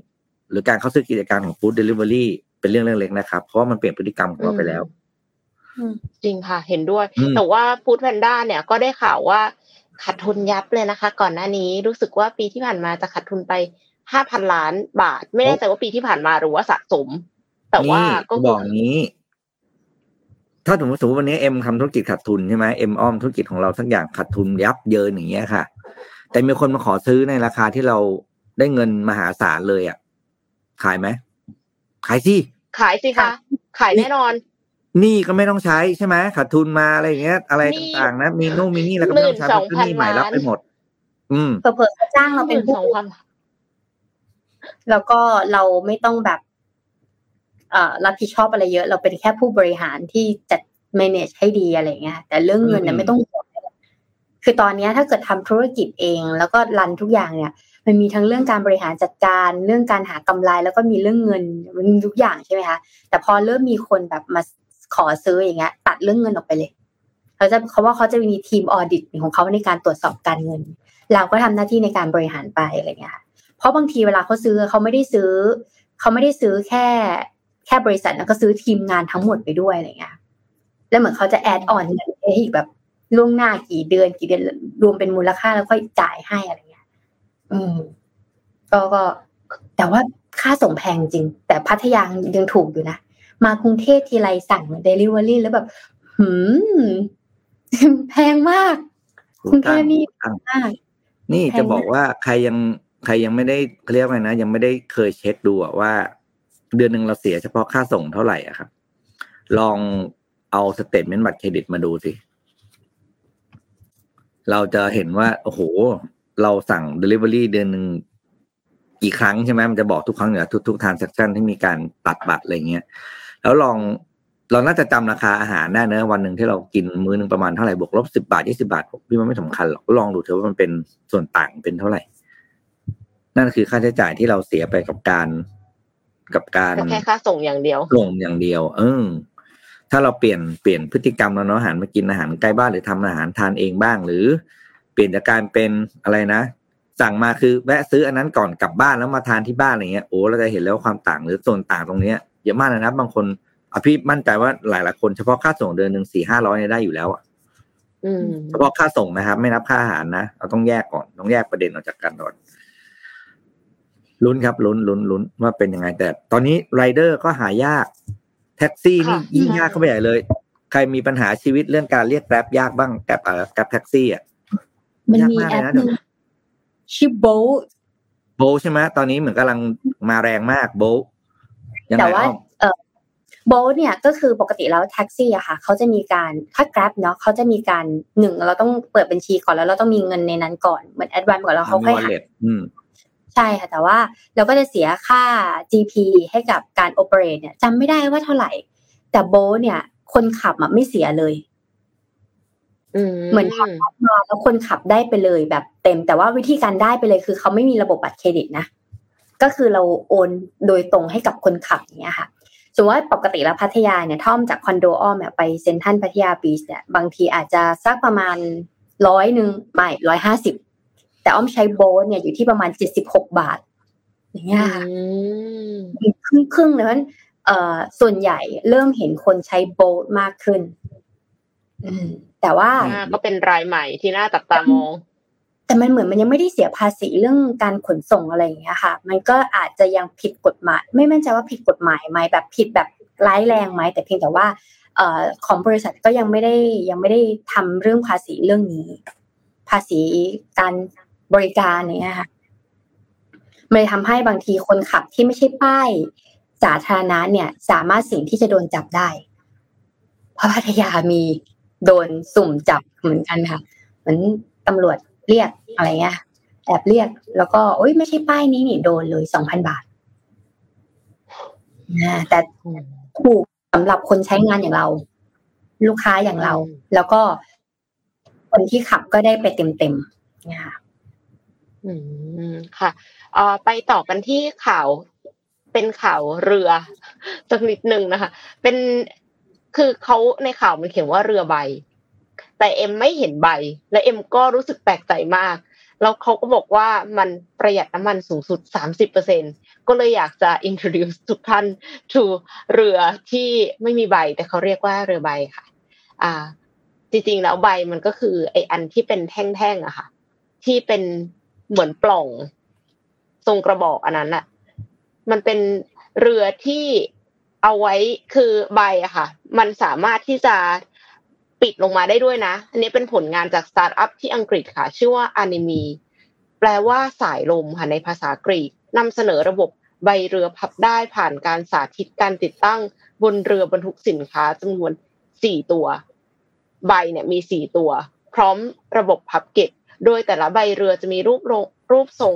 หรือการเข้าซื้อกิจการของฟู้ดเดลิเวอรี่เป็นเรื่องเล็กๆนะครับ เพราะว่ามันเปลี่ยนพฤติกรรมของเราไปแล้วจริงค่ะ เห็นด้วย แต่ว่าฟู้ดแพนด้าเนี่ยก็ได้ข่าวว่าขาดทุนยับเลยนะคะ ก่อนหน้านี้รู้สึกว่าปีที่ผ่านมาจะขาดทุนไปห้าพันล้านบาท ไม่แน่ใจว่าปีที่ผ่านมาหรือว่าสะสม แต่ว่าก็บอกนี้ ถ้าสมมติสมมติวันนี้เอ็มทำธุรกิจขาดทุนใช่ไหมเอ็มอ้อมธุรกิจของเราสักอย่างขาดทุนยับเยินอย่างเงี้ยค่ะ แต่มีคนมาขอซื้อในราคาที่เราได้เงินมหาศาลเลยอะ ขายไหม ขายสิขายสิคะขายแน่นอน นี่ก็ไม่ต้องใช้ใช่ไหมขาดทุนมาอะไรอย่างเงี้ย อะไรต่างๆนะมีนู่นมีนี่แล้วก็ไม่ต้องใช้เพราะนี่ใหม่รับไปหมด อืมเผื่อๆจ้างเราเป็นผู้แล้วก็เราไม่ต้องแบบเอ่อรับผิดชอบอะไรเยอะ เราเป็นแค่ผู้บริหารที่จัด manage ให้ดีอะไรเงี้ยแต่เรื่องเงินเนี่ยไม่ต้องห่วง คือตอนนี้ถ้าเกิดทำธุรกิจเอง แล้วก็รันทุกอย่างเนี่ย มันมีทั้งเรื่องการบริหารจัดการ เรื่องการหากำไร แล้วก็มีเรื่องเงินมันทุกอย่างใช่ไหมคะแต่พอเริ่มมีคนแบบมาขอซื้ออย่างเงี้ย ตัดเรื่องเงินออกไปเลยเขาจะเขาว่าเขาจะมีทีมออดิตของเขาในการตรวจสอบการเงิน เราก็ทำหน้าที่ในการบริหารไปอะไรเงี้ยเพราะบางทีเวลาเขาซื้อเขาไม่ได้ซื้อ เขาไม่ได้ซื้อแค่แค่บริษัทแล้วก็ซื้อทีมงานทั้งหมดไปด้วยอะไรเงี้ยแล้วเหมือนเขาจะแอดออนเงินให้อีกแบบ ล่วงหน้ากี่เดือนกี่เดือนรวมเป็นมูลค่าแล้วค่อยจ่ายให้อะไรเงี้ย อืม ก็ก็ แต่ว่าค่าส่งแพงจริง แต่พัทยายังถูกอยู่นะ มากรุงเทพทีไรสั่งเดลิเวอรี่แล้วแบบ หืม แพงมากกรุงเทพนี่มากนี่จะบอกว่าใครยังใครยังไม่ได้เรียกว่านะยังไม่ได้เคยเช็คดูว่า เดือนหนึ่งเราเสียเฉพาะค่าส่งเท่าไหร่อะครับ ลองเอา statement บัตรเครดิตมาดูสิ เราจะเห็นว่าโอ้โห เราสั่ง Delivery เดือนหนึ่งกี่ครั้งใช่ไหมมันจะบอกทุกครั้งเนี่ยทุกๆ transaction ที่มีการตัดบัตรอะไรเงี้ยแล้วลองเราน่าจะจำราคาอาหารได้เนอะวันหนึ่งที่เรากินมื้อนึงประมาณเท่าไหร่บวกลบสิบาทยี่สิบาทพี่มันไม่สำคัญหรอกลองดูเถอะว่ามันเป็นส่วนต่างเป็นเท่าไหร่ นั่นคือค่าใช้จ่ายที่เราเสียไปกับการ กับการแค่ค่าส่งอย่างเดียวส่งอย่างเดียว เออ ถ้าเราเปลี่ยนเปลี่ยนพฤติกรรมเราเนาะหันมากินอาหารใกล้บ้านหรือทำอาหารทานเองบ้าง หรือเปลี่ยนจากการเป็นอะไรนะ สั่งมาคือแวะซื้ออันนั้นก่อนกลับบ้านแล้วมาทานที่บ้านอะไรเงี้ยโอ้เราจะเห็นแล้วความต่างหรือส่วนต่างตรงเนี้ยเยอะมากเลยนะบางคนอพี่มั่นใจว่าหลายหลายคนเฉพาะค่าส่งเดือนหนึ่งสี่ห้าร้อยเนี่ยได้อยู่แล้วอะเฉพาะค่าส่งนะครับ ไม่นับค่าอาหารนะเราต้องแยกก่อนต้องแยกประเด็นออกจากกันก่อนลุ้นครับลุ้นลุ้นลุ้นว่าเป็นยังไงแต่ ตอนนี้ไรเดอร์ก็หายาก แท็กซี่นี่ค่ะยิ่งยากเข้าไปใหญ่เลย ใครมีปัญหาชีวิตเรื่องการเรียก Grab ยากบ้าง Grab เอ่อ Grab แท็กซี่อะมันมียากมากแอเลยนะแอปหนึ่งชื่อ Bolt Bolt ใช่ไหมตอนนี้เหมือนกำลังมาแรงมาก Boltยังไงแต่ว่าอ้อมเออโบเนี่ยก็คือปกติแล้วแท็กซี่อะค่ะเขาจะมีการถ้า Grab เนาะเขาจะมีการหนึ่งเราต้องเปิดบัญชีก่อนแล้วเราต้องมีเงินในนั้นก่อนเหมือนแอดวานก่อนแล้วเขามีค่อยวอลหักเล็ตอืม ใช่ค่ะแต่ว่าเราก็จะเสียค่า GP ให้กับการโอเปเรตเนี่ยจำไม่ได้ว่าเท่าไหร่ แต่โบทเนี่ย คนขับอะไม่เสียเลยอืมเหมือนขับมาแล้วคนขับได้ไปเลยแบบเต็ม แต่ว่าวิธีการได้ไปเลยคือเขาไม่มีระบบบัตรเครดิตนะก็คือเราโอนโดยตรงให้กับคนขับอย่างเงี้ยค่ะสมมติว่าปกติแล้วพัทยาเนี่ยท่อมจากคอนโดอ้อมเนี่ยไปเซ็นทรัลพัทยาบีชเนี่ยบางทีอาจจะสักประมาณร้อยหนึ่งไม่ร้อยห้าสิบ แต่อ้อมใช้โบสเนี่ยอยู่ที่ประมาณเจ็ดสิบหกบาท อย่างเงี้ยค่ะอืมครึ่งครึ่งๆเลยเพราะฉะนั้นเอ่อส่วนใหญ่เริ่มเห็นคนใช้โบสมากขึ้นอืมแต่ว่าอ่าก็เป็นรายใหม่ที่น่าจับตามอง แต่มันเหมือนมันยังไม่ได้เสียภาษีเรื่องการขนส่งอะไรอย่างเงี้ยค่ะ มันก็อาจจะยังผิดกฎหมาย ไม่แน่ใจว่าผิดกฎหมายไหมแบบผิดแบบร้ายแรงไหมแต่เพียงแต่ว่าเอ่อของบริษัทก็ยังไม่ได้ยังไม่ได้ทำเรื่องภาษีเรื่องนี้ ภาษีการ บริการเนี้ยค่ะมันเลยทำให้บางทีคนขับที่ไม่ใช่ป้ายสาธารณะเนี่ย สามารถสิ่งที่จะโดนจับได้ เพราะพัทยามีโดนสุ่มจับเหมือนกันค่ะ เหมือนตำรวจเรียกอะไรเงี้ยแอบเรียก แล้วก็โอ๊ยไม่ใช่ป้ายนี้นี่โดนเลยสองพันบาทนะแต่ถูกสำหรับคนใช้งานอย่างเรา ลูกค้าอย่างเราอืมแล้วก็คนที่ขับก็ได้ไปเต็มๆนะคะ อืมค่ะเอ่อไปต่อกันที่ข่าวเป็นข่าวเรือสักนิดหนึ่งนะคะ เป็นคือเขาในข่าวมันเขียนว่าเรือใบ แต่เอ็มไม่เห็นใบ และเอ็มก็รู้สึกแปลกใจมาก แล้วเขาก็บอกว่ามันประหยัดน้ำมันสูงสุด 30%ก็เลยอยากจะ introduce ทุกท่าน to เรือที่ไม่มีใบ แต่เขาเรียกว่าเรือใบค่ะ อ่า จริงๆแล้วใบมันก็คือไออันที่เป็นแท่งๆอะค่ะ ที่เป็น เหมือนปล่องทรงกระบอกอันนั้นอะมันเป็นเรือที่เอาไว้คือใบอะค่ะ มันสามารถที่จะปิดลงมาได้ด้วยนะ อันนี้เป็นผลงานจากสตาร์ทอัพที่อังกฤษค่ะ ชื่อว่า Anime แปลว่าสายลมค่ะในภาษากรีกนำเสนอระบบใบเรือพับได้ผ่านการสาธิตการติดตั้งบนเรือบรรทุกสินค้าจำนวนสี่ตัว ใบเนี่ยมีสี่ตัว พร้อมระบบพับเก็บ โดยแต่ละใบเรือจะมีรูปรูปทรง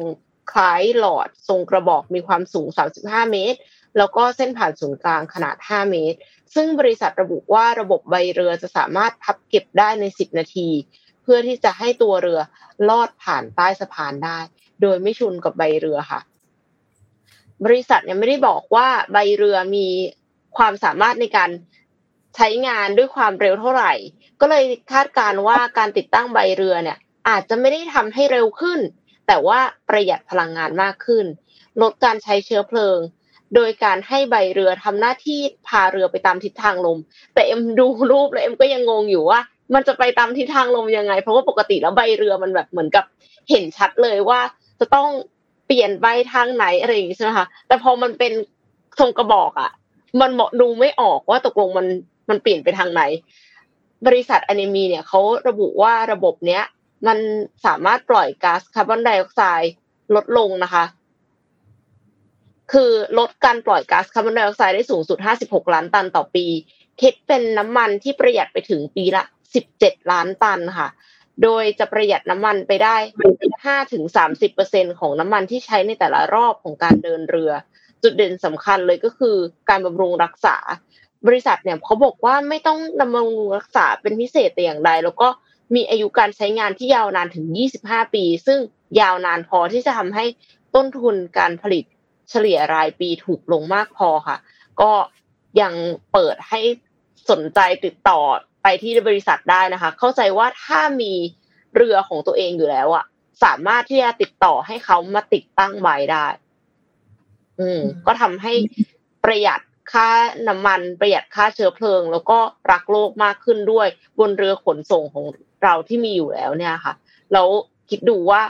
คล้ายหลอดทรงกระบอกมีความสูง 35 เมตร แล้วก็เส้นผ่านศูนย์กลางขนาด 5 เมตร ซึ่งบริษัทระบุว่าระบบใบเรือจะสามารถพับเก็บได้ใน 10 นาที เพื่อที่จะให้ตัวเรือลอดผ่านใต้สะพานได้ โดยไม่ชนกับใบเรือค่ะ บริษัทเนี่ยไม่ได้บอกว่าใบเรือมีความสามารถในการใช้งานด้วยความเร็วเท่าไหร่ ก็เลยคาดการณ์ว่าการติดตั้งใบเรือเนี่ย อาจจะไม่ได้ทำให้เร็วขึ้น แต่ว่าประหยัดพลังงานมากขึ้น ลดการใช้เชื้อเพลิง โดยการให้ใบเรือทำหน้าที่พาเรือไปตามทิศทางลม แต่เอ็มดูรูปแล้วเอ็มก็ยังงงอยู่ว่า มันจะไปตามทิศทางลมยังไง เพราะว่าปกติแล้วใบเรือมันแบบเหมือนกับเห็นชัดเลยว่า จะต้องเปลี่ยนใบทางไหนอะไรอย่างงี้ใช่ไหมคะแต่พอมันเป็นทรงกระบอกอะ มันเหมาะดูไม่ออกว่าตกลงมันมันเปลี่ยนไปทางไหน บริษัทอนิมีเนี่ยเขาระบุว่าระบบเนี้ย มันสามารถปล่อยก๊าซคาร์บอนไดออกไซด์ลดลงนะคะ คือลดการปล่อยก๊าซคาร์บอนไดออกไซด์ได้สูงสุด 56 ล้านตันต่อปี คิดเป็นน้ำมันที่ประหยัดไปถึงปีละ 17 ล้านตันค่ะ โดยจะประหยัดน้ำมันไปได้ 5-30%ของน้ำมันที่ใช้ในแต่ละรอบของการเดินเรือ จุดเด่นสำคัญเลยก็คือการบำรุงรักษา บริษัทเนี่ยเขาบอกว่าไม่ต้องดำรงรักษาเป็นพิเศษแต่อย่างใด แล้วก็ มีอายุการใช้งานที่ยาวนานถึง 25 ปี ซึ่งยาวนานพอที่จะทำให้ต้นทุนการผลิตเฉลี่ยรายปีถูกลงมากพอค่ะ ก็ยังเปิดให้สนใจติดต่อไปที่บริษัทได้นะคะ เข้าใจว่าถ้ามีเรือของตัวเองอยู่แล้วอะสามารถที่จะติดต่อให้เขามาติดตั้งใบได้ อืม ก็ทำให้ประหยัดค่าน้ำมันประหยัดค่าเชื้อเพลิง แล้วก็รักโลกมากขึ้นด้วย บนเรือขนส่งของ เราที่มีอยู่แล้วเนี่ยค่ะแล้วคิดดูว่า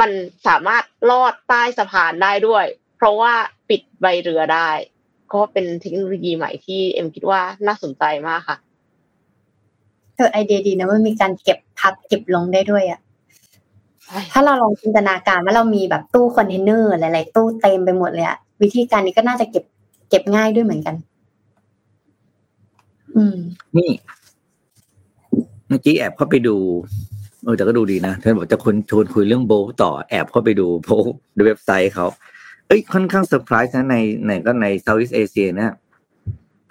มันสามารถลอดใต้สะพานได้ด้วย เพราะว่าปิดใบเรือได้ ก็เป็นเทคโนโลยีใหม่ที่เอ็มคิดว่าน่าสนใจมากค่ะเออไอเดียดีนะว่ามีการเก็บพับเก็บลงได้ด้วยอะถ้าเราลองจินตนาการว่าเรามีแบบตู้คอนเทนเนอร์หลาย ๆ ตู้เต็มไปหมดเลยอะวิธีการนี้ก็น่าจะเก็บ เก็บง่ายด้วยเหมือนกัน อืม นี่ เมื่อกี้แอบเข้าไปดูเออแต่ก็ดูดีนะท่านบอกจะคนชวนคุยเรื่องโบต่อแอบเข้าไปดูโบในเว็บไซต์เขาเอ้ยค่อนข้างเซอร์ไพรส์นะในในก็ใน Southeast Asia นะ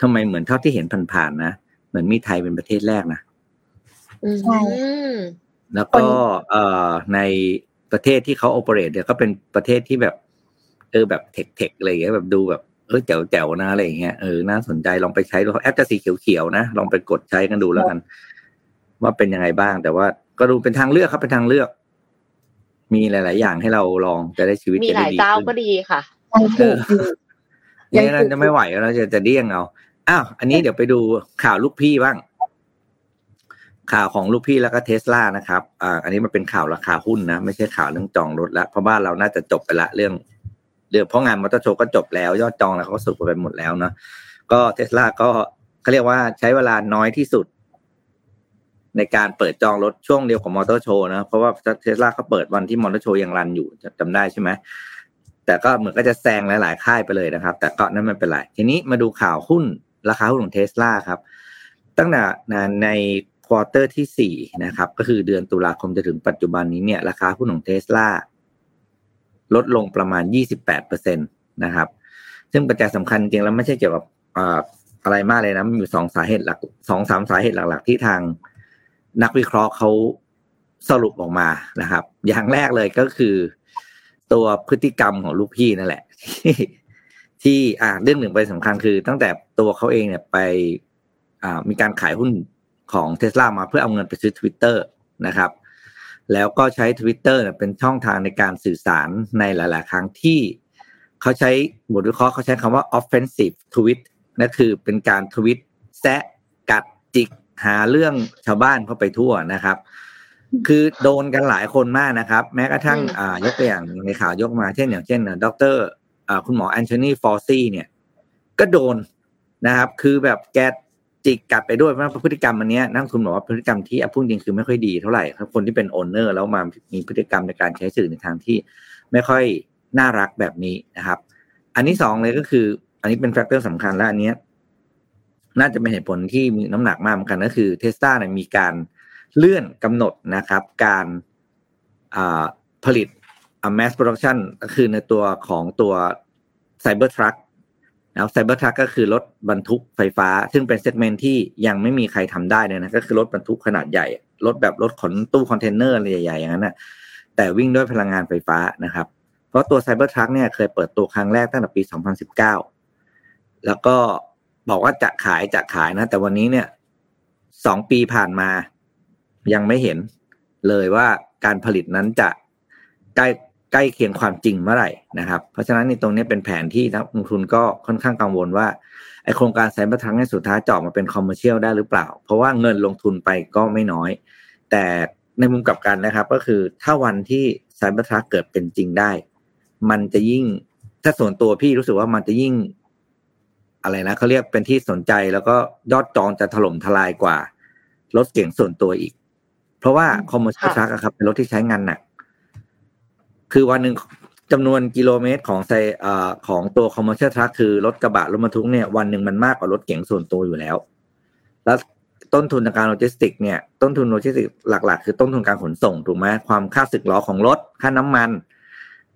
ทำไมเหมือนเท่าที่เห็นผ่านๆนะเหมือนมีไทยเป็นประเทศแรกนะใช่แล้วก็เอ่อในประเทศที่เขา operate เนี่ยก็เป็นประเทศที่แบบ เออแบบ tech tech อะไรอย่างเงี้ยแบบดูแบบเออแจ๋วแจ๋วนะอะไรอย่างเงี้ยเออน่าสนใจลองไปใช้ดูแอปจะสีเขียวๆนะลองไปกดใช้กันดูแล้วกัน ว่าเป็นยังไงบ้าง แต่ว่าก็ดูเป็นทางเลือกครับเป็นทางเลือก มีหลาย ๆ อย่างให้เราลองจะได้ชีวิตมีหลายเจ้าก็ดีค่ะยังนั้นจะไม่ไหวแล้วจะจะเดี้ยงเอาอ้าวอันนี้เดี๋ยวไปดูข่าวลูกพี่บ้าง ข่าวของลูกพี่แล้วก็เทสลานะครับอ่าอันนี้มันเป็นข่าวราคาหุ้นนะไม่ใช่ข่าวเรื่องจองรถแล้วเพราะบ้านเราน่าจะจบไปละเรื่องเรื่องเพราะงานมอเตอร์โชว์ก็จบแล้ว ยอดจองแล้วเขาก็สรุปไปหมดแล้วเนาะก็เทสลาก็เขาเรียกว่าใช้เวลาน้อยที่สุด ในการเปิดจองรถช่วงเดียวของมอเตอร์โชว์นะเพราะว่าเทสลาเขาเปิดวันที่มอเตอร์โชว์ยัง run อยู่จำได้ใช่ไหมแต่ก็เหมือนก็จะแซงหลาย ๆ ค่ายไปเลยนะครับ แต่ก็นั่นไม่เป็นไรทีนี้มาดูข่าวหุ้นราคาหุ้นของเทสลาครับ ตั้งแต่ใน quarter ที่สี่นะครับ ก็คือเดือนตุลาคมจะถึงปัจจุบันนี้เนี่ย ราคาหุ้นของเทสลาลดลงประมาณยี่สิบแปดเปอร์เซ็นตนะครับ ซึ่งปัจจัยสำคัญจริงแล้วไม่ใช่เกี่ยวกับอะไรมากเลยนะ มันมีสองสาเหตุหลักสองสามสาเหตุหลัก ๆ ที่ทาง นักวิเคราะห์เขาสรุปออกมานะครับ อย่างแรกเลยก็คือ ตัวพฤติกรรมของลูกพี่นั่นแหละ ที่ที่อ่าเรื่องหนึ่งไปสำคัญคือ ตั้งแต่ตัวเขาเองเนี่ยไปอ่ามีการขายหุ้นของเทสลามาเพื่อเอาเงินไปซื้อ Twitter นะครับ แล้วก็ใช้ Twitter เป็นช่องทางในการสื่อสารในหลาย ๆ ครั้งที่เขาใช้บทวิเคราะห์เขาใช้คำว่า offensive tweet นั่นคือเป็นการทวิตแซะกัดจิก หาเรื่องชาวบ้านเข้าไปทั่วนะครับ คือโดนกันหลายคนมากนะครับ แม้กระทั่งอ่ายกตัวอย่างในข่าวยกมาเช่นอย่างเช่นดรอ่าคุณหมอแอนโทนีฟอร์ซี่เนี่ย ก็โดนนะครับ คือแบบแกจิกกัดไปด้วยเพราะพฤติกรรมอันนี้นักลงทุนบอกว่าพฤติกรรมที่พูดจริงคือไม่ค่อยดีเท่าไหร่ครับคนที่เป็น owner แล้วมามีพฤติกรรมในการใช้สื่อในทางที่ไม่ค่อยน่ารักแบบนี้นะครับ อันนี้สองเลยก็คือ อันนี้เป็น factor สำคัญและอันนี้ น่าจะเป็นเหตุผลที่มีน้ำหนักมากเหมือนกันก็คือเทสลาเนี่ยมีการเลื่อนกำหนดนะครับ การผลิต mass production ก็คือในตัวของตัวไซเบอร์ทรัคแล้วไซเบอร์ทรัคก็คือรถบรรทุกไฟฟ้า ซึ่งเป็น segment ที่ยังไม่มีใครทำได้เลยนะก็คือรถบรรทุกขนาดใหญ่ รถแบบรถขนตู้คอนเทนเนอร์อะไรใหญ่ๆอย่างนั้นนะแต่วิ่งด้วยพลังงานไฟฟ้านะครับ เพราะตัวไซเบอร์ทรัคเนี่ยเคยเปิดตัวครั้งแรกตั้งแต่ปี 2019 แล้วก็ บอกว่าจะขายจะขายนะ แต่วันนี้เนี่ยสองปีผ่านมา ยังไม่เห็นเลยว่าการผลิตนั้นจะใกล้ใกล้เคียงความจริงเมื่อไหร่นะครับ เพราะฉะนั้นในตรงนี้เป็นแผนที่นักลงทุนก็ค่อนข้างกังวลว่าไอ้โครงการไซเบอร์ทรัคในสุดท้ายจะออกมาเป็น commercial ได้หรือเปล่า เพราะว่าเงินลงทุนไปก็ไม่น้อย แต่ในมุมกลับกันนะครับ ก็คือถ้าวันที่ไซเบอร์ทรัคเกิดเป็นจริงได้ มันจะยิ่งถ้าส่วนตัวพี่รู้สึกว่ามันจะยิ่ง อะไรนะเขาเรียกเป็นที่สนใจแล้วก็ยอดจองจะถล่มทลายกว่ารถเก๋งส่วนตัวอีก เพราะว่า commercial truck ครับ เป็นรถที่ใช้งานหนัก คือวันหนึ่งจำนวนกิโลเมตรของไซอ่าของตัว commercial truck คือรถกระบะรถบรรทุกเนี่ยวันหนึ่งมันมากกว่ารถเก๋งส่วนตัวอยู่แล้ว แล้วต้นทุนในการโลจิสติกเนี่ยต้นทุนโลจิสติกหลัก ๆ คือต้นทุนการขนส่งถูกไหมความค่าสึกหรอของรถค่าน้ำมัน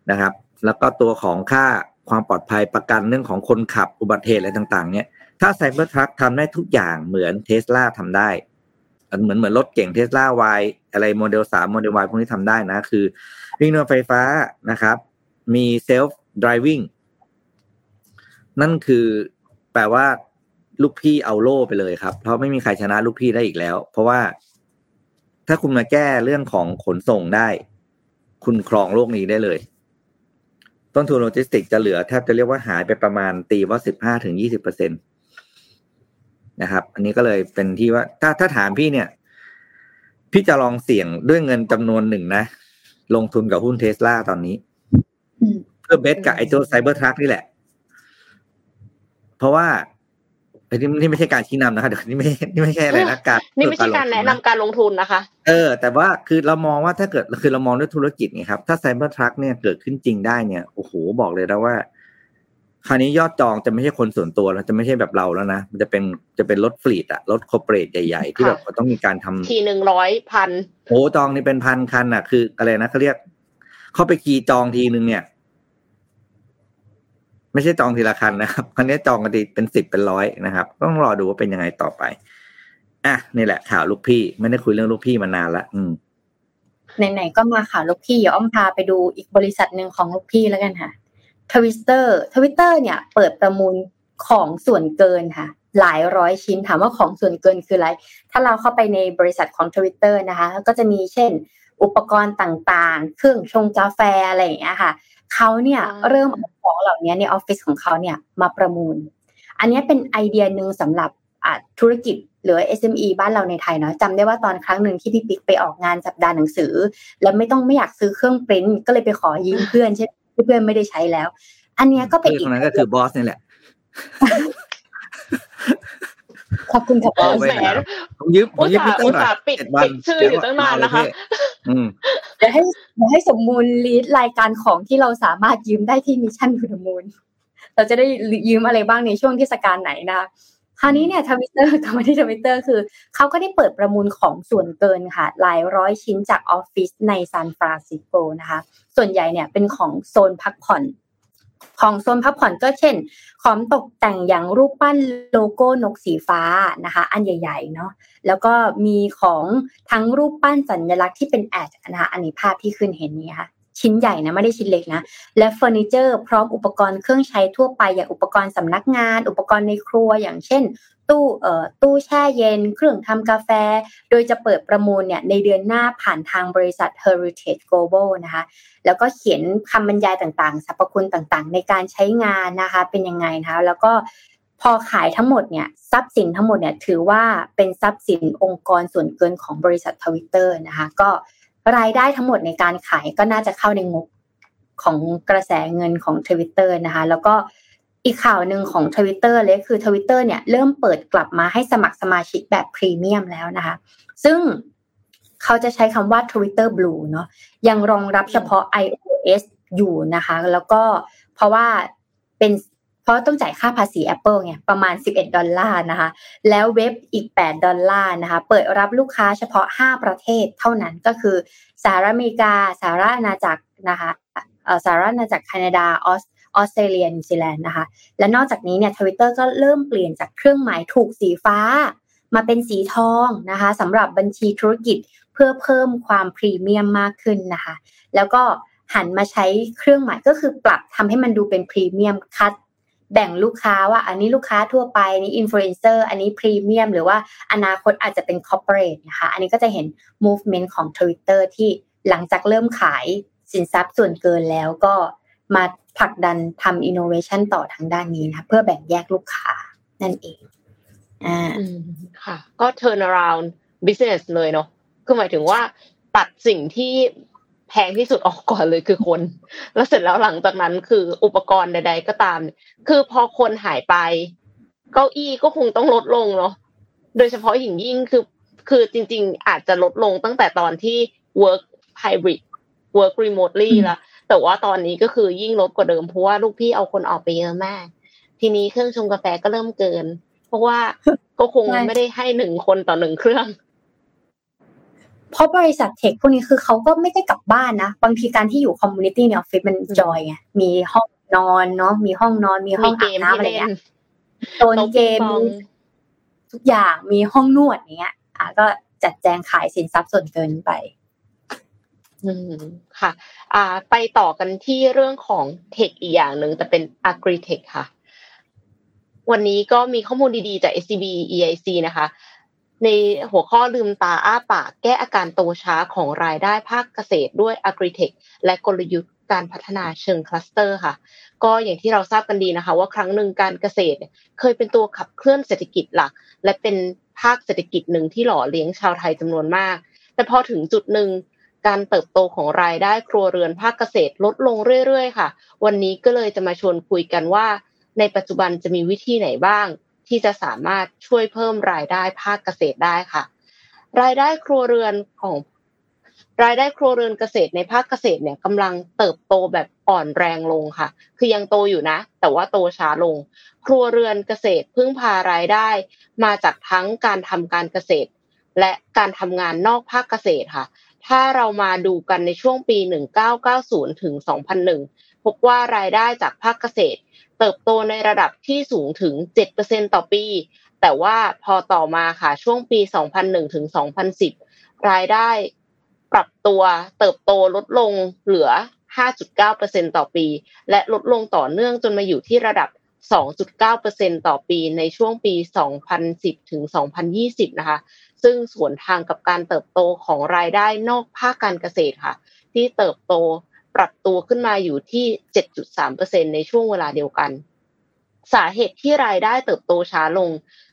นะครับ แล้วก็ตัวของค่า ความปลอดภัยประกันเรื่องของคนขับอุบัติเหตุอะไรต่างๆ เนี่ย ถ้าไซเบอร์ทรัคทำได้ทุกอย่างเหมือนเทสลาทำได้เหมือนเหมือนรถเก๋งเทสลาวายอะไรโมเดลสามโมเดลวายพวกนี้ทำได้นะ คือ วิ่งด้วยไฟฟ้านะครับ มี self-driving นั่นคือแปลว่าลูกพี่เอาโล่ไปเลยครับ เพราะไม่มีใครชนะลูกพี่ได้อีกแล้ว เพราะว่าถ้าคุณมาแก้เรื่องของขนส่งได้ คุณครองโลกนี้ได้เลย ต้นทุนโลจิสติกจะเหลือแทบจะเรียกว่าหายไปประมาณตีว่าสิบห้าถึงยี่สิบเปอร์เซ็นต์นะครับ อันนี้ก็เลยเป็นที่ว่า ถ้าถ้าถามพี่เนี่ย พี่จะลองเสี่ยงด้วยเงินจำนวนหนึ่งนะ ลงทุนกับหุ้นเทสลาตอนนี้เพื่อ bet กับไอ้ตัวไซเบอร์ทรัคนี่แหละ เพเพราะว่าอั นนี้นี่ไม่ใช่การชี้นำนะคะเดี๋ยวนี่ไม่นี่ไม่ใช่อะไรนะการนี่ไม่ใช่การแนะนำการลงทุนนะคะ เออ แต่ว่าคือเรามองว่าถ้าเกิดคือเรามองด้วยธุรกิจไงครับ ถ้าไซเบอร์ทรัคเนี่ยเกิดขึ้นจริงได้เนี่ยโอ้โหบอกเลยนะว่า คราวนี้ยอดจองจะไม่ใช่คนส่วนตัวแล้วจะไม่ใช่แบบเราแล้วนะมันจะเป็นจะเป็นรถฟลีดอะรถคอร์เปอเรทใหญ่ๆ ที่แบบต้องมีการทำทีหนึ่งร้อยพันโอ้จองนี่เป็นพันคันอะคืออะไรนะเขาเรียก เข้าไปคีย์จองทีนึงเนี่ย ไม่ใช่จองทีละคันนะครับคันนี้จองกันทีเป็นสิบเป็นร้อยนะครับ ต้องรอดูว่าเป็นยังไงต่อไปอะนี่แหละข่าวลูกพี่ไม่ได้คุยเรื่องลูกพี่มานานละอืมไหนๆก็มาข่าวลูกพี่เดี๋ยวอ้อมพาไปดูอีกบริษัทหนึ่งของลูกพี่แล้วกันค่ะทวิตเตอร์ทวิตเตอร์เนี่ย เปิดประมูลของส่วนเกินค่ะ หลายร้อยชิ้นถามว่าของส่วนเกินคืออะไร ถ้าเราเข้าไปในบริษัทของทวิตเตอร์นะคะ ก็จะมีเช่น อุปกรณ์ต่างๆ เครื่องชงกาแฟอะไรอย่างเงี้ยค่ะ เขาเนี่ยเริ่มเอาของเหล่านี้ในออฟฟิศของเขาเนี่ยมาประมูล อันนี้เป็นไอเดียหนึ่งสำหรับธุรกิจหรือ SME บ้านเราในไทยเนาะจำได้ว่าตอนครั้งหนึ่งที่พี่ปิ๊กไปออกงานสัปดาห์หนังสือ แล้วไม่ต้องไม่อยากซื้อเครื่องปริ้นก็เลยไปขอยืมเพื่อนใช่เพื่อนไม่ได้ใช้แล้ว อันนี้ก็เป็นอีกนั้นก็คือบอสนี่แหละ ขอบคุณค่ะบอสแหมผมยืมผมยืมอุตส่าห์ปิดปิดชื่ออยู่ตั้งนานนะคะอืมเดี๋ยวให้เดี๋ยวให้สมมูล list รายการของที่เราสามารถยืมได้ที่ Mission To The Moon เราจะได้ยืมอะไรบ้างในช่วงเทศกาลไหนนะคราวนี้เนี่ยทวิตเตอร์กลับมาที่ทวิตเตอร์คือเขาก็ได้เปิดประมูลของส่วนเกินค่ะหลายร้อยชิ้นจากออฟฟิศในซานฟรานซิสโกนะคะ ส่วนใหญ่เนี่ยเป็นของโซนพักผ่อน ของโซนพักผ่อนก็เช่น ของตกแต่งอย่างรูปปั้นโลโก้นกสีฟ้านะคะ อันใหญ่ๆเนาะแล้วก็มีของทั้งรูปปั้นสัญลักษณ์ที่เป็น at นะคะอันนี้ภาพที่ขึ้นเห็นนี้ค่ะชิ้นใหญ่นะไม่ได้ชิ้นเล็กนะ และเฟอร์นิเจอร์พร้อมอุปกรณ์เครื่องใช้ทั่วไปอย่างอุปกรณ์สำนักงาน อุปกรณ์ในครัวอย่างเช่น ตู้เอ่อตู้แช่เย็น เครื่องทำกาแฟ โดยจะเปิดประมูลเนี่ยในเดือนหน้าผ่านทางบริษัท Heritage Global นะคะแล้วก็เขียนคำบรรยายต่างๆสรรพคุณต่างๆ ในการใช้งานนะคะเป็นยังไงนะคะแล้วก็พอขายทั้งหมดเนี่ยทรัพย์สินทั้งหมดเนี่ยถือว่าเป็นทรัพย์สินองค์กรส่วนเกินของบริษัททวิตเตอร์นะคะก็รายได้ทั้งหมดในการขายก็น่าจะเข้าในงบของกระแสเงินของทวิตเตอร์นะคะแล้วก็ อีกข่าวหนึ่งของทวิตเตอร์เลยคือทวิตเตอร์เนี่ยเริ่มเปิดกลับมาให้สมัครสมาชิกแบบพรีเมียมแล้วนะคะ ซึ่งเขาจะใช้คำว่า Twitter Blue เนาะยังรองรับเฉพาะ iOS อยู่นะคะ แล้วก็เพราะว่าเป็นเพราะต้องจ่ายค่าภาษี Apple ไงประมาณ 11 ดอลลาร์นะคะ แล้วเว็บอีก 8 ดอลลาร์นะคะ เปิดรับลูกค้าเฉพาะ 5 ประเทศเท่านั้นก็คือสหรัฐอเมริกาสหรัฐอาณาจักรนะคะสหรัฐอาณาจักรแคนาดาออส ออสเตรเลียนิวซีแลนด์นะคะ และนอกจากนี้เนี่ยทวิตเตอร์ก็เริ่มเปลี่ยนจากเครื่องหมายถูกสีฟ้า มาเป็นสีทองนะคะสำหรับบัญชีธุรกิจเพื่อเพิ่มความพรีเมียมมากขึ้นนะคะ แล้วก็หันมาใช้เครื่องหมายก็คือปรับทำให้มันดูเป็นพรีเมียมคัดแบ่งลูกค้าว่าอันนี้ลูกค้าทั่วไปนี่อินฟลูเอนเซอร์อันนี้พรีเมียมหรือว่าอนาคตอาจจะเป็น corporate นะคะอันนี้ก็จะเห็น movement ของ Twitter ที่หลังจากเริ่มขายสินทรัพย์ส่วนเกินแล้วก็มา ผลักดันทำอินโนเวชันต่อทางด้านนี้นะ เพื่อแบ่งแยกลูกค้านั่นเองอ่าค่ะ ก็ turn around business เลยเนาะคือหมายถึงว่าตัดสิ่งที่แพงที่สุดออกก่อนเลยคือคน แล้วเสร็จแล้วหลังจากนั้นคืออุปกรณ์ใด ๆ ก็ตาม คือพอคนหายไป เก้าอี้ก็คงต้องลดลงเนาะโดยเฉพาะอย่างยิ่งคือคือจริง ๆ อาจจะลดลงตั้งแต่ตอนที่ work hybrid work remotely ละ แต่ว่าตอนนี้ก็คือยิ่งลดกว่าเดิมเพราะว่าลูกพี่เอาคนออกไปเยอะมาก ทีนี้เครื่องชงกาแฟก็เริ่มเกิน เพราะว่าก็คงไม่ได้ให้หนึ่งคนต่อหนึ่งเครื่องเพราะบริษัท tech พวกนี้คือเขาก็ไม่ได้กลับบ้านนะ บางทีการที่อยู่ community ในออฟฟิศมัน joy ไงมีห้องนอนเนาะมีห้องนอน มีห้องอาบน้ำอะไรเงี้ยโซนเกมทุกอย่างมีห้องนวดอย่างเงี้ย อะก็จัดแจงขายสินทรัพย์ส่วนเกินไป อืมค่ะ อ่า ไปต่อกันที่เรื่องของเทคอีกอย่างหนึ่งแต่เป็น agri tech ค่ะ วันนี้ก็มีข้อมูลดีๆจาก SCB EIC นะคะ ในหัวข้อลืมตาอ้าปากแก้อาการโตช้าของรายได้ภาคเกษตรด้วย agri tech และกลยุทธ์การพัฒนาเชิงคลัสเตอร์ค่ะ ก็อย่างที่เราทราบกันดีนะคะ ว่าครั้งหนึ่งการเกษตรเคยเป็นตัวขับเคลื่อนเศรษฐกิจหลัก และเป็นภาคเศรษฐกิจหนึ่งที่หล่อเลี้ยงชาวไทยจำนวนมาก แต่พอถึงจุดหนึ่ง การเติบโตของรายได้ครัวเรือนภาคเกษตรลดลงเรื่อยๆค่ะ วันนี้ก็เลยจะมาชวนคุยกันว่า ในปัจจุบันจะมีวิธีไหนบ้าง ที่จะสามารถช่วยเพิ่มรายได้ภาคเกษตรได้ค่ะ รายได้ครัวเรือนของรายได้ครัวเรือนเกษตรในภาคเกษตรเนี่ยกำลังเติบโตแบบอ่อนแรงลงค่ะ คือยังโตอยู่นะ แต่ว่าโตช้าลง ครัวเรือนเกษตรพึ่งพารายได้ มาจากทั้งการทำการเกษตร และการทำงานนอกภาคเกษตรค่ะ ถ้าเรามาดูกันในช่วงปี 1990 ถึง 2001 พบว่ารายได้จากภาคเกษตร เติบโตในระดับที่สูงถึง 7%ต่อปี แต่ว่าพอต่อมาค่ะช่วงปี 2001 ถึง 2010 รายได้ปรับตัวเติบโตลดลงเหลือ 5.9%ต่อปี และลดลงต่อเนื่องจนมาอยู่ที่ระดับ 2.9%ต่อปีในช่วงปี 2010 ถึง 2020 นะคะ ซึ่งสวนทางกับการเติบโตของรายได้นอกภาคการเกษตรค่ะ ที่เติบโตปรับตัวขึ้นมาอยู่ที่ 7.3%ในช่วงเวลาเดียวกัน สาเหตุที่รายได้เติบโตช้าลง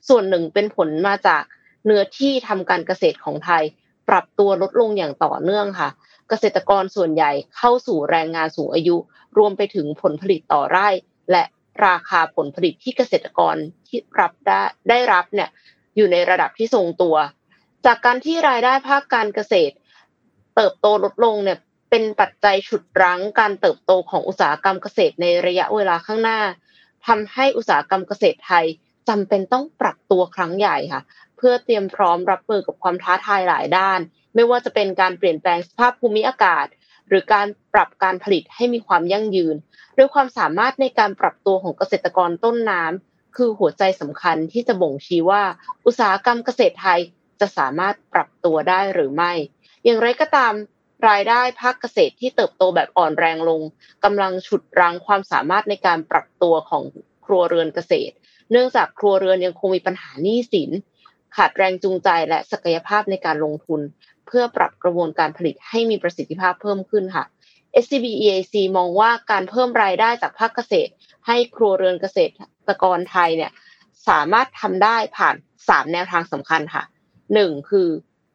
ส่วนหนึ่งเป็นผลมาจากเนื้อที่ทำการเกษตรของไทย ปรับตัวลดลงอย่างต่อเนื่องค่ะ เกษตรกรส่วนใหญ่เข้าสู่แรงงานสูงอายุ รวมไปถึงผลผลิตต่อไร่ และราคาผลผลิตที่เกษตรกรที่รับได้ได้รับเนี่ยอยู่ในระดับที่ทรงตัว จากการที่รายได้ภาคการเกษตร เติบโตลดลงเนี่ยเป็นปัจจัยฉุดรั้งการเติบโตของอุตสาหกรรมเกษตรในระยะเวลาข้างหน้าทำให้อุตสาหกรรมเกษตรไทยจำเป็นต้องปรับตัวครั้งใหญ่ค่ะ เพื่อเตรียมพร้อมรับมือกับความท้าทายหลายด้าน ไม่ว่าจะเป็นการเปลี่ยนแปลงสภาพภูมิอากาศ หรือการปรับการผลิตให้มีความยั่งยืนด้วยความสามารถในการปรับตัวของเกษตรกรต้นน้ำคือหัวใจสำคัญที่จะบ่งชี้ว่า อุตสาหกรรมเกษตรไทย จะสามารถปรับตัวได้หรือไม่ อย่างไรก็ตามรายได้ภาคเกษตรที่เติบโตแบบอ่อนแรงลงกำลังฉุดรั้งความสามารถในการปรับตัวของครัวเรือนเกษตร เนื่องจากครัวเรือนยังคงมีปัญหาหนี้สิน ขาดแรงจูงใจและศักยภาพในการลงทุน เพื่อปรับกระบวนการผลิตให้มีประสิทธิภาพเพิ่มขึ้นค่ะ SCB EAC มองว่าการเพิ่มรายได้จากภาคเกษตร ให้ครัวเรือนเกษตรกรไทยเนี่ยสามารถทำได้ผ่าน 3 แนวทางสำคัญค่ะ 1. คือ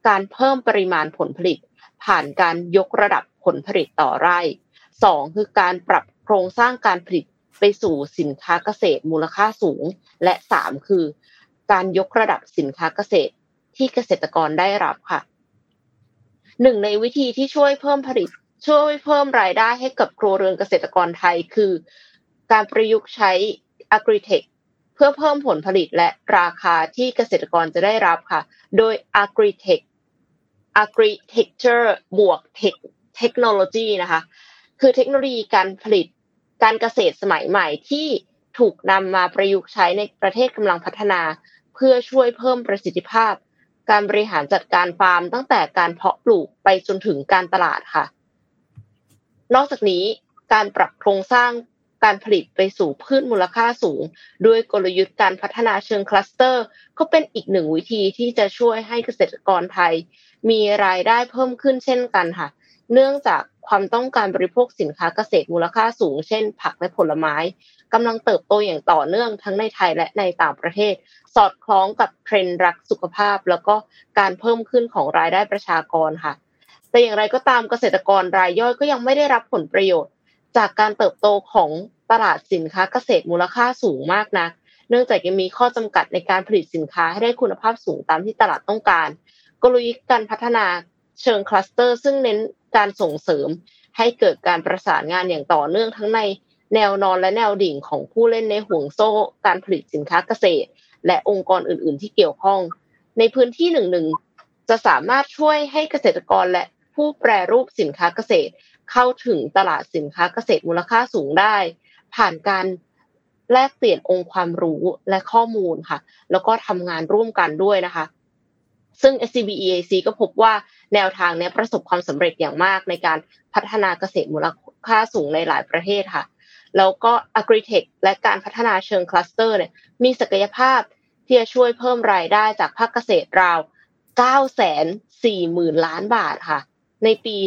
การเพิ่มปริมาณผลผลิต ผ่านการยกระดับผลผลิตต่อไร่ 2. คือการปรับโครงสร้างการผลิตไปสู่สินค้าเกษตรมูลค่าสูง และ 3. คือ การยกระดับสินค้าเกษตรที่เกษตรกรได้รับค่ะหนึ่งในวิธีที่ช่วยเพิ่มผลิต ช่วยเพิ่มรายได้ให้กับครัวเรือนเกษตรกรไทยคือ การประยุกต์ใช้ Agritech เพื่อเพิ่มผลผลิตและราคาที่เกษตรกรจะได้รับค่ะ โดย Agritech Agriculture บวกเทคโนโลยีนะคะ คือเทคโนโลยีการผลิตการเกษตรสมัยใหม่ที่ถูกนำมาประยุกต์ใช้ในประเทศกำลังพัฒนา เพื่อช่วยเพิ่มประสิทธิภาพ การบริหารจัดการฟาร์ม ตั้งแต่การเพาะปลูกไปจนถึงการตลาดค่ะ นอกจากนี้การปรับโครงสร้าง การผลิตไปสู่พืชมูลค่าสูง ด้วยกลยุทธ์การพัฒนาเชิงคลัสเตอร์ ก็เป็นอีกหนึ่งวิธีที่จะช่วยให้เกษตรกรไทย มีรายได้เพิ่มขึ้นเช่นกันค่ะ เนื่องจากความต้องการบริโภคสินค้าเกษตรมูลค่าสูง เช่น ผักและผลไม้กำลังเติบโตอย่างต่อเนื่องทั้งในไทยและในต่างประเทศ สอดคล้องกับเทรนด์รักสุขภาพ แล้วก็การเพิ่มขึ้นของรายได้ประชากรค่ะ แต่อย่างไรก็ตามเกษตรกรรายย่อยก็ยังไม่ได้รับผลประโยชน์ จากการเติบโตของตลาดสินค้าเกษตรมูลค่าสูงมากนักเนื่องจากยังมีข้อจำกัดในการผลิตสินค้าให้ได้คุณภาพสูงตามที่ตลาดต้องการ กลยุทธ์การพัฒนาเชิงคลัสเตอร์ ซึ่งเน้นการส่งเสริม ให้เกิดการประสานงานอย่างต่อเนื่องทั้งในแนวนอนและแนวดิ่งของผู้เล่นในห่วงโซ่การผลิตสินค้าเกษตร และองค์กรอื่น ๆ ที่เกี่ยวข้อง ในพื้นที่หนึ่งๆจะสามารถช่วยให้เกษตรกรและผู้แปรรูปสินค้าเกษตร เข้าถึงตลาดสินค้าเกษตรมูลค่าสูงได้ ผ่านการแลกเปลี่ยนองค์ความรู้และข้อมูลค่ะ แล้วก็ทำงานร่วมกันด้วยนะคะ ซึ่ง SCB EAC ก็พบว่าแนวทางนี้ประสบความสำเร็จอย่างมากในการพัฒนาเกษตรมูลค่าสูงในหลายประเทศค่ะ แล้วก็ Agritech และการพัฒนาเชิงคลัสเตอร์เนี่ยมีศักยภาพที่จะช่วยเพิ่มรายได้จากภาคเกษตรราว 9 4 0 0 0 0 ล้านบาทค่ะ ในปี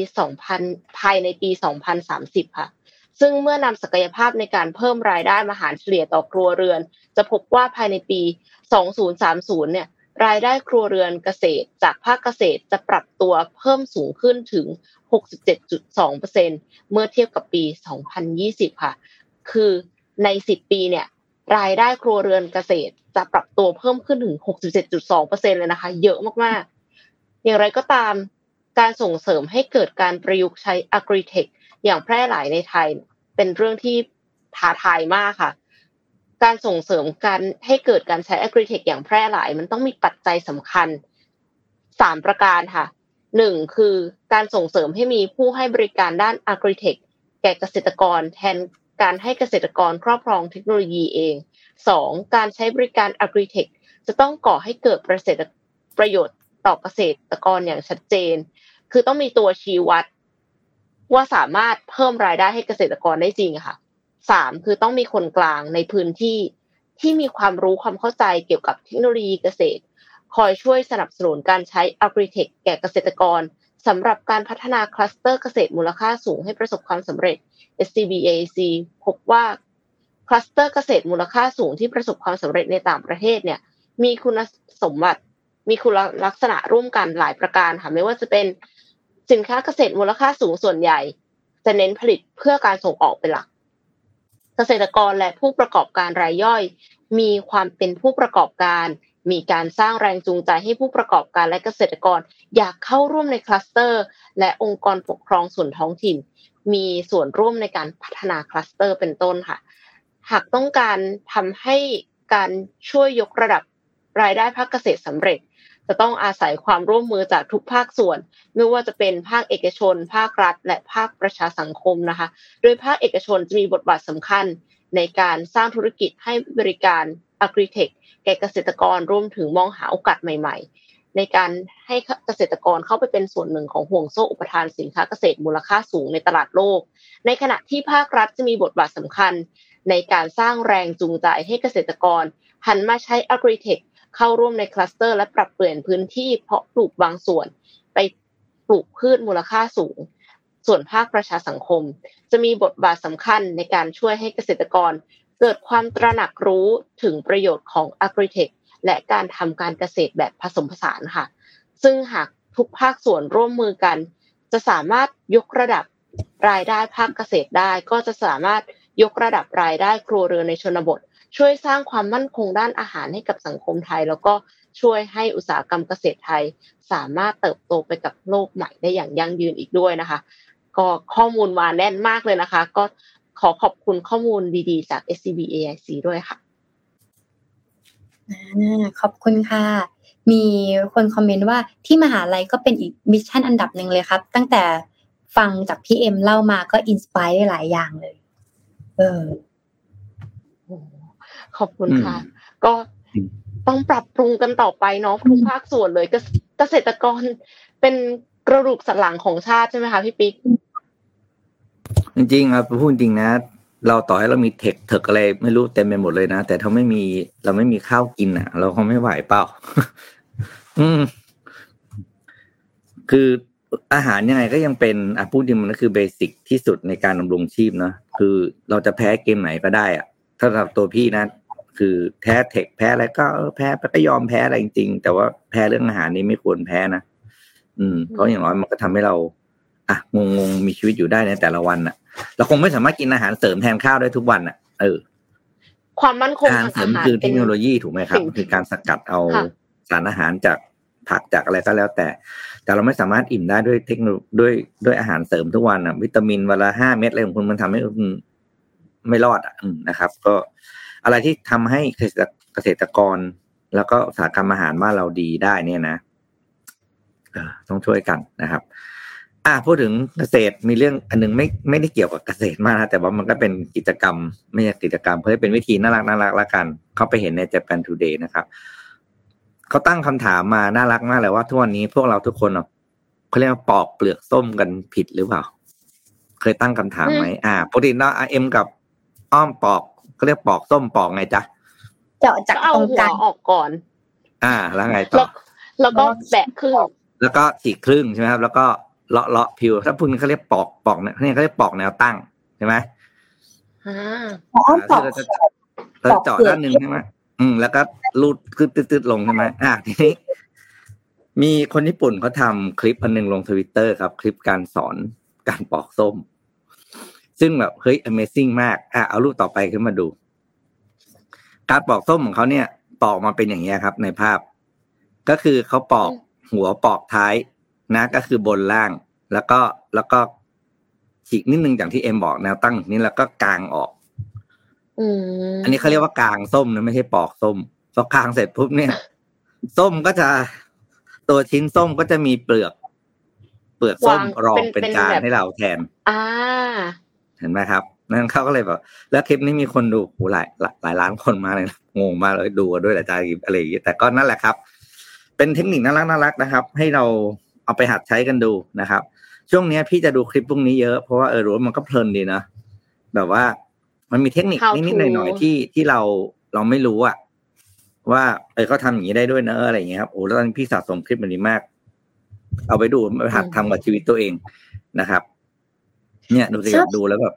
2000ภายในปี 2030 ค่ะ ซึ่งเมื่อนำศักยภาพในการเพิ่มรายได้มาหารเฉลี่ยต่อครัวเรือน จะพบว่าภายในปี 2030 เนี่ยรายได้ครัวเรือนเกษตรจากภาคเกษตรจะปรับตัวเพิ่มสูงขึ้นถึง 67.2%เมื่อเทียบกับปี 2020 ค่ะ คือใน 10 ปีเนี่ยรายได้ครัวเรือนเกษตรจะปรับตัวเพิ่มขึ้นถึง 67.2%เลยนะคะ เยอะมากๆ อย่างไรก็ตาม การส่งเสริมให้เกิดการประยุกต์ใช้ agri-tech อย่างแพร่หลายในไทย เป็นเรื่องที่ท้าทายมากค่ะ การส่งเสริมการให้เกิดการใช้ agri-tech อย่างแพร่หลาย มันต้องมีปัจจัยสำคัญสามประการค่ะหนึ่งคือการส่งเสริมให้มีผู้ให้บริการด้าน agri-tech แก่เกษตรกรแทนการให้เกษตรกรครอบครองเทคโนโลยีเองสองการใช้บริการ agri-tech จะต้องก่อให้เกิดประสิทธิประโยชน์ ต่อเกษตรกรอย่างชัดเจน คือต้องมีตัวชี้วัด ว่าสามารถเพิ่มรายได้ให้เกษตรกรได้จริงค่ะสามคือต้องมีคนกลางในพื้นที่ที่มีความรู้ความเข้าใจเกี่ยวกับเทคโนโลยีเกษตร คอยช่วยสนับสนุนการใช้ agri-tech แก่เกษตรกรสำหรับการพัฒนาคลัสเตอร์เกษตรมูลค่าสูงให้ประสบความสำเร็จ SCB EIC พบว่าคลัสเตอร์เกษตรมูลค่าสูงที่ประสบความสำเร็จในต่างประเทศเนี่ยมีคุณสมบัติ มีคุณลักษณะร่วมกันหลายประการค่ะไม่ว่าจะเป็นสินค้าเกษตรมูลค่าสูงส่วนใหญ่ จะเน้นผลิตเพื่อการส่งออกเป็นหลัก เกษตรกรและผู้ประกอบการรายย่อย มีความเป็นผู้ประกอบการ มีการสร้างแรงจูงใจให้ผู้ประกอบการและเกษตรกร อยากเข้าร่วมในคลัสเตอร์ และองค์กรปกครองส่วนท้องถิ่น มีส่วนร่วมในการพัฒนาคลัสเตอร์เป็นต้นค่ะ หากต้องการทำให้การช่วยยกระดับรายได้ภาคเกษตรสำเร็จ จะต้องอาศัยความร่วมมือจากทุกภาคส่วน ไม่ว่าจะเป็นภาคเอกชน ภาครัฐ และภาคประชาสังคมนะคะ โดยภาคเอกชนจะมีบทบาทสำคัญในการสร้างธุรกิจให้บริการ agri-tech แก่เกษตรกรรวมถึงมองหาโอกาสใหม่ ๆ ในการให้เกษตรกรเข้าไปเป็นส่วนหนึ่งของห่วงโซ่อุปทานสินค้าเกษตรมูลค่าสูงในตลาดโลก ในขณะที่ภาครัฐจะมีบทบาทสำคัญ ในการสร้างแรงจูงใจให้เกษตรกร หันมาใช้ agri-tech เข้าร่วมในคลัสเตอร์ และปรับเปลี่ยนพื้นที่เพาะปลูกบางส่วน ไปปลูกพืชมูลค่าสูง ส่วนภาคประชาสังคม จะมีบทบาทสำคัญในการช่วยให้เกษตรกร เกิดความตระหนักรู้ถึงประโยชน์ของ agri-tech และการทำการเกษตรแบบผสมผสานค่ะ ซึ่งหากทุกภาคส่วนร่วมมือกัน จะสามารถยกระดับรายได้ภาคเกษตรได้ ก็จะสามารถยกระดับรายได้ครัวเรือนในชนบท ช่วยสร้างความมั่นคงด้านอาหารให้กับสังคมไทย แล้วก็ช่วยให้อุตสาหกรรมเกษตรไทย สามารถเติบโตไปกับโลกใหม่ได้อย่างยั่งยืนอีกด้วยนะคะ ก็ข้อมูลมาแน่นมากเลยนะคะ ก็ขอขอบคุณข้อมูลดีๆ จาก SCB EIC ด้วยค่ะขอบคุณค่ะ มีคนคอมเมนต์ว่าที่มหาลัยก็เป็นอีก mission อันดับหนึ่งเลยครับ ตั้งแต่ฟังจากพี่เอ็มเล่ามาก็ inspire ได้หลายอย่างเลย เออ ขอบคุณค่ะ ก็ต้องปรับปรุงกันต่อไปเนาะทุกภาคส่วนเลยเกษตรกรเป็นกระดูกสันหลังของชาติใช่ไหมคะพี่ปิ๊กจริงๆครับพูดจริงนะ เราต่อให้เรามีเทคเทคอะไรไม่รู้เต็มไปหมดเลยนะ แต่ถ้าไม่มีเราไม่มีข้าวกินอะ เราคงไม่ไหวเปล่า อืม คืออาหารยังไงก็ยังเป็นอะพูดจริงมันก็คือเบสิกที่สุดในการดำรงชีพเนาะคือเราจะแพ้เกมไหนก็ได้อะ ถ้าสำหรับตัวพี่นะคือแพ้เทคแพ้อะไรก็แพ้ก็ยอมแพ้อะไรจริงๆ แต่ว่าแพ้เรื่องอาหารนี่ไม่ควรแพ้นะอืมเพราะอย่างน้อยมันก็ทำให้เรา อะงงงมีชีวิตอยู่ได้ในแต่ละวันอะเราคงไม่สามารถกินอาหารเสริมแทนข้าวได้ทุกวันอะเออ ความมั่นคงอาหารเสริมคือเทคโนโลยีถูกไหมครับคือการสกัดเอาสารอาหารจากผักจากอะไรก็แล้วแต่ แต่เราไม่สามารถอิ่มได้ด้วยเทคโนด้วยด้วยอาหารเสริมทุกวันอะ วิตามินวันละห้าเม็ดอะไรของคุณมันทำให้คุณ ไม่รอดอะนะครับ ก็อะไรที่ทำให้เกษตรกร แล้วก็อุตสาหกรรมอาหารว่าเราดีได้เนี่ยนะต้องช่วยกันนะครับ อ่าพูดถึงเกษตรมีเรื่องอันนึงไม่ไม่ได้เกี่ยวกับเกษตรมากนะแต่ว่ามันก็เป็นกิจกรรม ไม่ใช่กิจกรรม เพื่อเป็นวิธีน่ารักน่ารักละกัน เขาไปเห็นใน Japan Today นะครับเขาตั้งคำถามมาน่ารักมากเลยว่าทุกวันนี้พวกเราทุกคนเขาเรียกว่าปอกเปลือกส้มกันผิดหรือเปล่า เคยตั้งคำถามไหมอ่าปกติเนาะเอ็มกับ อ้อมปอกเขาเรียกปอกส้มปอกไงจ๊ะเจาะจากตรงกลางออกก่อน อ่า แล้วไงต่อแล้วก็แบะครึ่งแล้วก็ฉีกครึ่งใช่ไหมครับ แล้วก็เลาะเลาะผิว ถ้าพุ่นเขาเรียกปอกปอกเนี่ยเขาเรียกปอกแนวตั้งใช่ไหมอ่าอ๋อปอกเราจะเราเจาะด้านหนึ่งใช่ไหมอืม แล้วก็รูดคืดตืดๆลงใช่ไหมอ่าทีนี้มีคนญี่ปุ่นเขาทำคลิปอันหนึ่งลงทวิตเตอร์ครับ คลิปการสอนการปอกส้ม ซึ่งแบบเฮ้ย Amazing มากอะเอารูปต่อไปขึ้นมาดู การปอกส้มของเขาเนี่ย ปอกมาเป็นอย่างนี้ยครับ ในภาพ ก็คือเขาปอกหัวปอกท้ายนะ ก็คือบนล่าง แล้วก็แล้วก็ฉีกนิดนึงอย่างที่เอ็มบอกแนวตั้งนี้แล้วก็กางออกอืมอันนี้เขาเรียกว่ากางส้มนะไม่ใช่ปอกส้มพอกางเสร็จปุ๊บเนี่ย ส้มก็จะตัวชิ้นส้มก็จะมีเปลือก เปลือกส้มวางรองเป็นเป็นเป็นกางแบบให้เราแทน อ่า เห็นไหมครับนั่นเขาก็เลยแบบแล้วคลิปนี้มีคนดูโหหลายหลายหลายล้านคนมากเลยนะงงมากเลยดูกันด้วยเหรออาจารย์อะไรอย่างเงี้ยแต่ก็นั่นแหละครับ เป็นเทคนิคน่ารักน่ารักนะครับ ให้เราเอาไปหัดใช้กันดูนะครับ ช่วงเนี้ยพี่จะดูคลิปพวกนี้เยอะเพราะว่าเออรู้ว่ามันก็เพลินดีนะแบบว่ามันมีเทคนิค How นิด to ๆหน่อยๆที่ที่เราเราไม่รู้อะว่าเออเขาทำอย่างนี้ได้ด้วยเนอะอะไรอย่างเงี้ยครับโอ้แล้วตอนนี้พี่สะสมคลิปแบบนี้มาก เอาไปดูไปหัดทำกับชีวิตตัวเองนะครับ เนี่ยดูสิชอบดูแล้วแบบ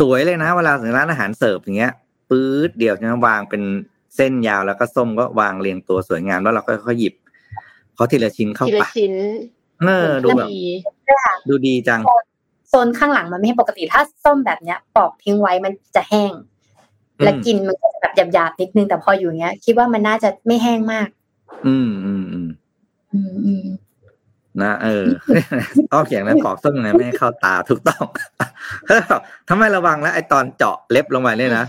สวยเลยนะเวลาถึงร้านอาหารเสิร์ฟอย่างเงี้ยปื๊ดเดียวจะวางเป็นเส้นยาวแล้วก็ส้มก็วางเรียงตัวสวยงามแล้วเราก็ค่อยๆหยิบเขาทีละชิ้นเข้าทีละปากชิ้นเออดูแบบดีดูดีจังโซนข้างหลังมันไม่ให้ปกติถ้าส้มแบบเนี้ย ปอกทิ้งไว้มันจะแห้งอืมและกินมันก็จะแบบหยาบๆนิดนึงแต่พออยู่เงี้ย คิดว่ามันน่าจะไม่แห้งมาก อืมอืมอืมอืมอืม นะเอออ้อมเขียนนะปอกส้มยังไงไม่ให้เข้าตาถูกต้องทำไมระวังแล้วไอตอนเจาะเล็บลงไปเนี่ยนะ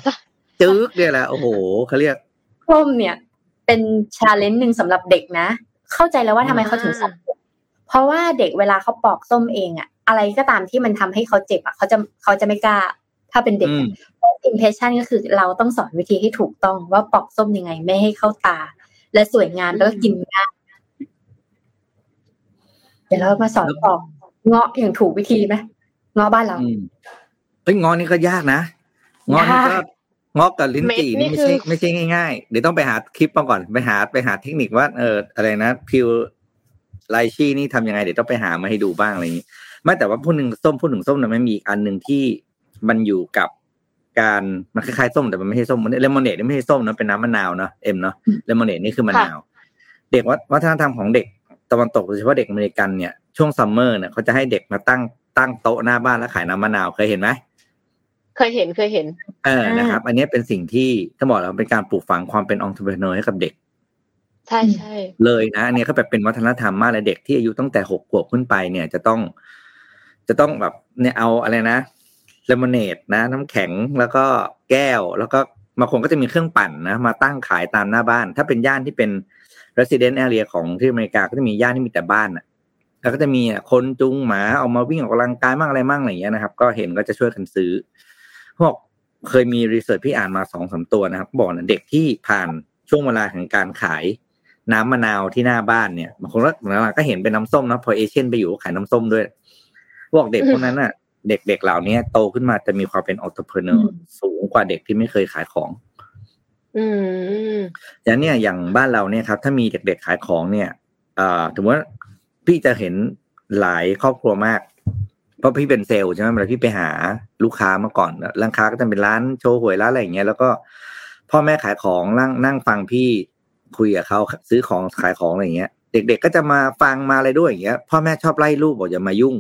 จึ๊กเนี่ยแหละโอ้โหเขาเรียกส้มเนี่ย เป็น challenge หนึ่งสำหรับเด็กนะ เข้าใจแล้วว่าทำไมเขาถึงสับเพราะว่าเด็กเวลาเขาปอกส้มเองอะอะไรก็ตามที่มันทำให้เขาเจ็บอะเขาจะเขาจะไม่กล้า ถ้าเป็นเด็กอืม impression ก็คือเราต้องสอนวิธีให้ถูกต้องว่าปอกส้มยังไง ไม่ให้เข้าตา และสวยงามแล้วก็กินง่ายเดี๋ยวเรามาสอนปอกเงาะอย่างถูกวิธีไหมเงาะบ้านเราอืมเฮ้ยงอนี่ก็ยากนะงอนี่ก็ยากงอกับลิ้นจี่เม็ดนี่นี่ไม่คือใช่ไม่ใช่ง่ายๆ เดี๋ยวต้องไปหาคลิปมาก่อนไปหาไปหาเทคนิคว่าเอออะไรนะพิวไลชี่นี่ทำยังไงเดี๋ยวต้องไปหามาให้ดูบ้างอะไรอย่างนี้ไม่แต่ว่าพูดหนึ่งส้มพูดถึงส้มนะมันมีอีกอันหนึ่งที่มันอยู่กับการมันคล้ายๆส้มแต่มันไม่ใช่ส้มเลมอนเนดนี่ไม่ใช่ส้มนะเป็นน้ำมะนาวเนาะเอ็มเนาะอืมเลมอนเนดนี่คือมะนาว เด็กวัฒวัฒนธรรมของเด็ก ตะวันตกโดยเฉพาะเด็กอเมริกันเนี่ยช่วงซัมเมอร์เนี่ยเขาจะให้เด็กมาตั้งตั้งโต๊ะหน้าบ้านแล้วขายน้ำมะนาวเคยเห็นไหมเคยเห็นเคยเห็น เออนะครับ อันนี้เป็นสิ่งที่ถ้าบอกเราเป็นการปลูกฝังความเป็นองค์ประกอบให้กับเด็ก ใช่ใช่เลยนะอันนี้ก็แบบเป็นวัฒนธรรมมากเลยเด็กที่อายุตั้งแต่หกขวบขึ้นไปเนี่ยจะต้อง จะต้องแบบเนี่ยเอาอะไรนะเลมอนเนดนะ น้ำแข็งแล้วก็แก้ว แล้วก็บางคนก็จะมีเครื่องปั่นนะมาตั้งขายตามหน้าบ้าน ถ้าเป็นย่านที่เป็น resident area ของที่อเมริกาก็จะมีย่านที่มีแต่บ้านอะแล้วก็จะมีอะคนจูงหมาออกมาวิ่งออกกำลังกายมั่งอะไรมั่งอะไรอย่างเงี้ยนะครับ ก็เห็นก็จะช่วยกันซื้อพวกเคยมีรีเสิร์ชพี่อ่านมาสองสามตัวนะครับ บอกนะเด็กที่ผ่านช่วงเวลาของการขายน้ำมะนาวที่หน้าบ้านเนี่ยบางคนก็หลังๆก็เห็นเป็นน้ำส้มนะพอเอเชียนไปอยู่ก็ขายน้ำส้มด้วยพวกเด็กพวกนั้นอะ เด็กๆเหล่านี้โตขึ้นมาจะมีความเป็นอ t ต e p r e n e u r อืมสูงกว่าเด็กที่ไม่เคยขายของ อืมอย่างเนี้ยอย่างบ้านเราเนี่ยครับ ถ้ามีเด็กๆขายของเนี่ยเอ่อถือว่าพี่จะเห็นหลายครอบครัวมาก เพราะพี่เป็นเซลล์ใช่ไหมเวลาพี่ไปหาลูกค้ามาก่อนร้านค้าก็จะเป็นร้านโชว์หวยร้านอะไรอย่างเงี้ยแล้วก็พ่อแม่ขายของนั่งนั่งฟังพี่คุยกับเขาซื้อของขายของอะไรอย่างเงี้ย เด็ก ๆ ก็จะมาฟังมาอะไรด้วยอย่างเงี้ย พ่อแม่ชอบไล่ลูกบอกอย่ามายุ่ง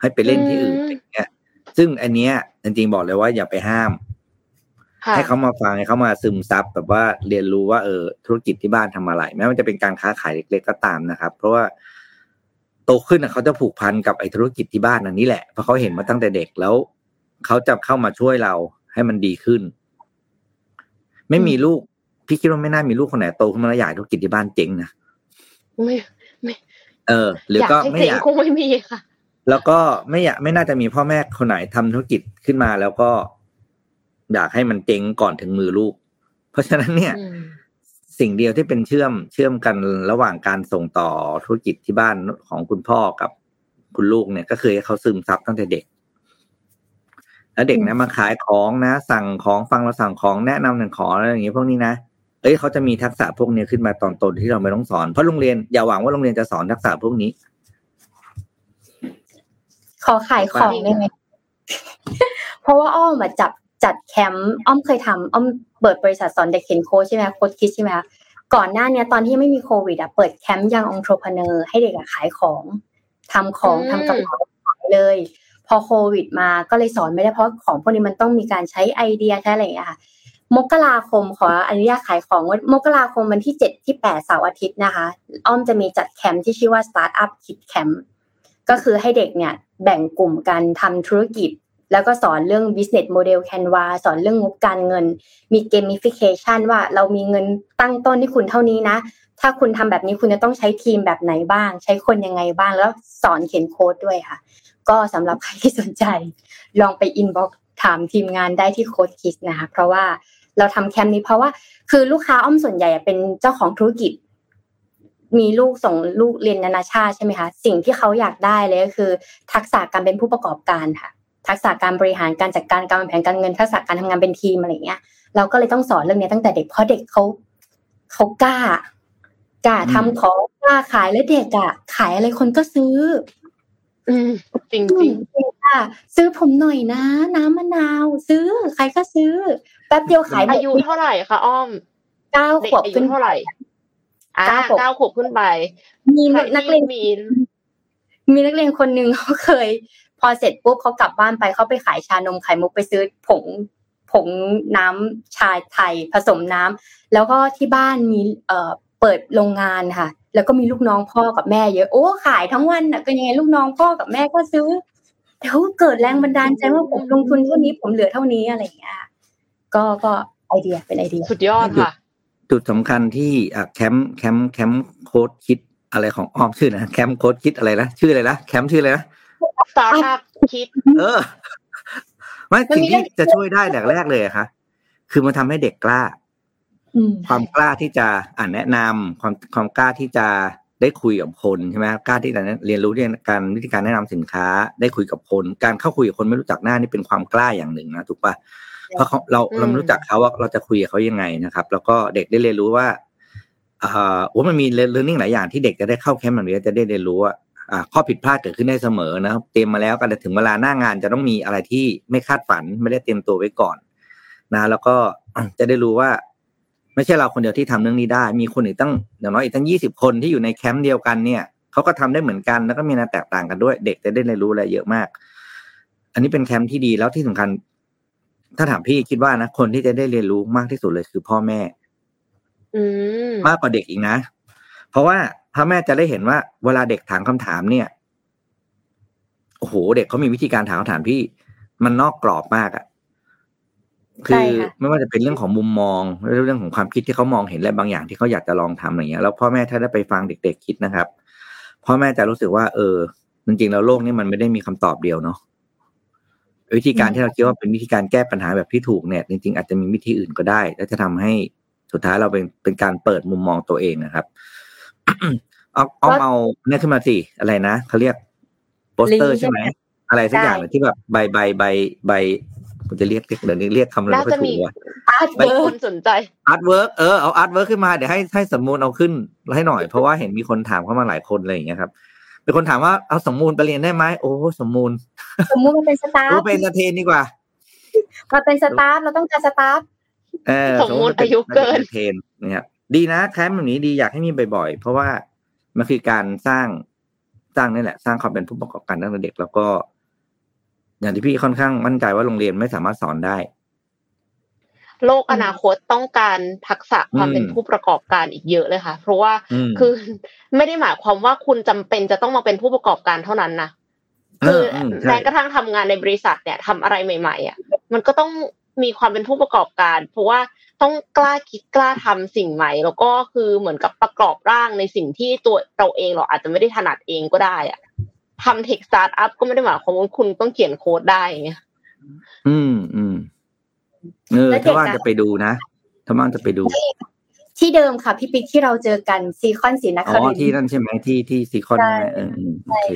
ให้ไปเล่นที่อื่นอย่างเงี้ย ซึ่งอันเนี้ยจริงๆบอกเลยว่าอย่าไปห้าม ให้เขามาฟังให้เขามาซึมซับแบบว่าเรียนรู้ว่าเออธุรกิจที่บ้านทำอะไรแม้มันจะเป็นการค้าขายเล็ก ๆ ก็ตามนะครับ เพราะว่าโตขึ้นน่ะเขาจะผูกพันกับไอ้ธุรกิจที่บ้านอันนี้แหละเพราะเขาเห็นมาตั้งแต่เด็กแล้วเขาจะเข้ามาช่วยเราให้มันดีขึ้น ไม่มีลูกพี่คิดว่าไม่น่ามีลูกคนไหนโตขึ้นมาแล้วอยากให้ธุรกิจที่บ้านเจ๊งนะไม่เออ หรืออยากก็ให้ไม่เจ๋องยากคงไม่มีค่ะ แล้วก็ไม่อยากไม่น่าจะมีพ่อแม่คนไหนทำธุรกิจขึ้นมาแล้วก็ อยากให้มันเจ๊งก่อนถึงมือลูก เพราะฉะนั้นเนี่ยอืมสิ่งเดียวที่เป็นเชื่อมเชื่อมกันระหว่างการส่งต่อธุรกิจที่บ้านของคุณพ่อกับคุณลูกเนี่ย ก็คือให้เขาซึมซับตั้งแต่เด็ก แล้วเด็กนะมาขายของนะ สั่งของฟังเราสั่งของแนะนำหนึ่งของอะไรอย่างเงี้ยพวกนี้นะเอ้ยเขาจะมีทักษะพวกนี้ขึ้นมาตอนโตที่เราไม่ต้องสอนเพราะโรงเรียนอย่าหวังว่าโรงเรียนจะสอนทักษะพวกนี้ ขอขายของได้ไหมเพราะว่าอ้อมอะจับ จัดแคมป์อ้อมเคยทำอ้อมเปิดบริษัทสอนเด็กเขียนโค้ชใช่ไหมโค้ชคิดใช่ไหมคะก่อนหน้าเนี้ยตอนที่ไม่มีโควิดอะเปิดแคมป์ยังองค์ r e ร e n e u r ให้เด็กอะขายของทำของอืมทำกระเป๋าขายเลย พอโควิดมาก็เลยสอนไม่ได้เพราะของพวกนี้มันต้องมีการใช้ไอเดียใช้อะไรอย่างเงี้ยค่ะมกราคมขออนุญาตขายของว่ามกราคมวันที่เจ็ดที่แปดเสาร์อาทิตย์นะคะ อ้อมจะมีจัดแคมป์ที่ชื่อว่า Startup Kid Camp ก็คือให้เด็กเนี่ยแบ่งกลุ่มกันทำธุรกิจ แล้วก็สอนเรื่อง business model Canva สอนเรื่องงบการเงิน มี gamification ว่าเรามีเงินตั้งต้นที่คุณเท่านี้นะ ถ้าคุณทำแบบนี้คุณจะต้องใช้ทีมแบบไหนบ้าง ใช้คนยังไงบ้าง แล้วสอนเขียนโค้ดด้วยค่ะ ก็สำหรับใครที่สนใจ ลองไปอินบ็อกถามทีมงานได้ที่โค้ดคิสนะคะ เพราะว่าเราทำแคมป์นี้เพราะว่า คือลูกค้าอ้อมส่วนใหญ่เป็นเจ้าของธุรกิจ มีลูกส่งลูกเรียนนานาชาติใช่ไหมคะ สิ่งที่เขาอยากได้เลยก็คือ ทักษะการเป็นผู้ประกอบการค่ะ ทักษะการบริหารการจัดการการวางแผนการเงินทักษะการทำงานเป็นทีมอะไรเงี้ย เราก็เลยต้องสอนเรื่องนี้ตั้งแต่เด็กเพราะเด็กเขาเขากล้ากล้าทำของกล้าขายแล้วเด็กอะขายอะไรคนก็ซื้อ อืมจริงจริงค่ะ ซื้อผมหน่อยนะ น้ำมะนาว ซื้อใครก็ซื้อ แป๊บเดียวขายหมอาดยุเท่าไหร่คะอ้อมเก้าเด็กขวบอายุขึ้นเท่าไหร่อ่าเก้าขวบเก้าขวบขึ้นไป มีใครนักเรียนที่มีมีนักเรียนคนหนึ่งเขาเคยพ อเสร็จปุ๊บเขากลับบ้านไปเขาไปขายชานมไข่มุกไปซื้อผงผงน้ำชาไทยผสมน้ำแล้วก็ที่บ้านมีเอ่อเปิดโรงงานค่ะ แล้วก็มีลูกน้องพ่อกับแม่เยอะโอ้ขายทั้งวันน่ะก็ยังไงลูกน้องพ่อกับแม่ก็ซื้อแต่เขาเกิดแรงบันดาลใจว่าผมลงทุนเท่านี้ผมเหลือเท่านี้อะไรอย่างเงี้ยก็ก็ไอเดียเป็นไอเดียสุดยอดค่ะจุดสำคัญที่อะแคมป์แคมป์แคมป์โค้ดคิดอะไรของอ้อมชื่อนะแคมป์โค้ดคิดอะไรนะชื่ออะไรนะแคมป์ชื่ออะไรนะส ตาร์ทอัพคิด เออไม่มันสิ่งมีเรื่ที่องจะช่วยได้แรกๆเลยอะคะคือมันทำให้เด็กกล้าอืมความกล้าที่จะอ่านแนะนำความความกล้าที่จะได้คุยกับคนใช่ไหมกล้าที่จะเรียนรู้เรื่องการวิธีการแนะนำสินค้า ได้คุยกับคน การเข้าคุยกับคนไม่รู้จักหน้านี่เป็นความกล้าอย่างหนึ่งนะถูกปะเพราะเขาเราอืมเราไม่รู้จักเขาว่าเราจะคุยกับเขายังไงนะครับ แล้วก็เด็กได้เรียนรู้ว่าอ่าโอ้มันมีเรียนรู้หลายอย่างที่เด็กจะได้เข้าแคมป์แบบนี้จะได้เรียนรู้ว่าอ่า ข้อผิดพลาดเกิดขึ้นได้เสมอนะครับเตรียมมาแล้วกันแต่ถึงเวลาหน้างานจะต้องมีอะไรที่ไม่คาดฝันไม่ได้เตรียมตัวไว้ก่อน นะ แล้วก็จะได้รู้ว่า ไม่ใช่เราคนเดียวที่ทำเรื่องนี้ได้ มีคนอีกตั้งอย่างน้อยอีกตั้งยี่สิบคนที่อยู่ในแคมป์เดียวกันเนี่ยเขาก็ทำได้เหมือนกันแล้วก็มีนาแตกต่างกันด้วย เด็กจะได้เรียนรู้อะไรเยอะมาก อันนี้เป็นแคมป์ที่ดีแล้วที่สำคัญ ถ้าถามพี่คิดว่านะคนที่จะได้เรียนรู้มากที่สุดเลยคือพ่อแม่อืมมากกว่าเด็กอีกนะ เพราะว่า พ่อแม่จะได้เห็นว่าเวลาเด็กถามคำถามเนี่ยโอ้โหเด็กเขามีวิธีการถามคำถามที่มันนอกกรอบมากอะ่ะคืใช่อค่ะไม่ว่าจะเป็นเรื่องของมุมมองเรื่องของความคิดที่เขามองเห็นอะไรบางอย่างที่เขาอยากจะลองทำอะไรเงี้ยแล้วพ่อแม่ถ้าได้ไปฟังเด็ก ๆ คิดนะครับพ่อแม่จะรู้สึกว่า เออ จริงๆแล้วโลกนี้มันไม่ได้มีคำตอบเดียวเนาะวิธีการที่เราคิดว่าเป็นวิธีการแก้ปัญหาแบบที่ถูกเนี่ย จริง ๆ อาจจะมีวิธีอื่นก็ได้ แล้วจะทำให้สุดท้ายเราเป็นเป็นการเปิดมุมมองตัวเองนะครับ เอาเอาเอาเนี่ยขึ้นมาสิอะไรนะเขาเรียกโปสเตอร์ลิงก์ใช่ไหมใช่ไหมอะไรสักอย่างใช่เนี่ยที่แบบใบใบใบใบผมจะเรียกเรียกเดี๋ยวนี้เรียกคำอะไรน่าไม่ค่อจะยมีถูกว่ะอาร์ตไปเวิคร์นสนใจอาร์ตเวิร์กเออเอาอาร์ตเวิร์กขึ้นมาเดี๋ยวให้ให้สมมูลเอาขึ้นให้หน่อย เพราะว่าเห็นมีคนถามเข้ามาหลายคนอะไรอย่างเงี้ยครับเป็นคนถามว่าเอาสมมูลไปเรียนได้ไหมโอ้สมมูลสมมุติมันเป็นสตาฟรู้เป็นเทนดีกว่ามาเป็นสตาฟเราต้องการสตาฟเออสมมุติอายุเกินเทนนะครับ ดีนะแคมป์แบบนี้ดีอยากให้มีบ่อยๆ เพราะว่ามันคือการสร้างสร้างนี่แหละ สร้างความเป็นผู้ประกอบการตั้งแต่เด็ก แล้วก็ อย่างที่พี่ค่อนข้างมั่นใจว่าโรงเรียนไม่สามารถสอนได้ โลกอนาคตต้องการทักษะความอืมเป็นผู้ประกอบการอีกเยอะเลยค่ะ เพราะว่าอืมคือไม่ได้หมายความว่าคุณจำเป็นจะต้องมาเป็นผู้ประกอบการเท่านั้นนะเอคือออมใช่แม้กระทั่งทำงานในบริษัทเนี่ยทำอะไรใหม่ ๆ อะ มันก็ต้อง มีความเป็นผู้ประกอบการ เพราะว่าต้องกล้าคิดกล้าทำสิ่งใหม่ แล้วก็คือเหมือนกับประกอบร่างในสิ่งที่ตัวเราเองเราอาจจะไม่ได้ถนัดเองก็ได้อะทำ tech startup ก็ไม่ได้หมายความว่าคุณต้องเขียนโค้ดได้อย่างเงี้ยอืมอืมเออแล้วเด็ถ้าว่างอะจะไปดูนะถ้าว่างจะไปดู ที่เดิมค่ะ พี่ปิ๊กที่เราเจอกันซีคอนศรีนครินทร์ อ๋อที่นั่นใช่ไหมที่ที่ซีคอนใช่ใช่ไหมเอออืมโอเค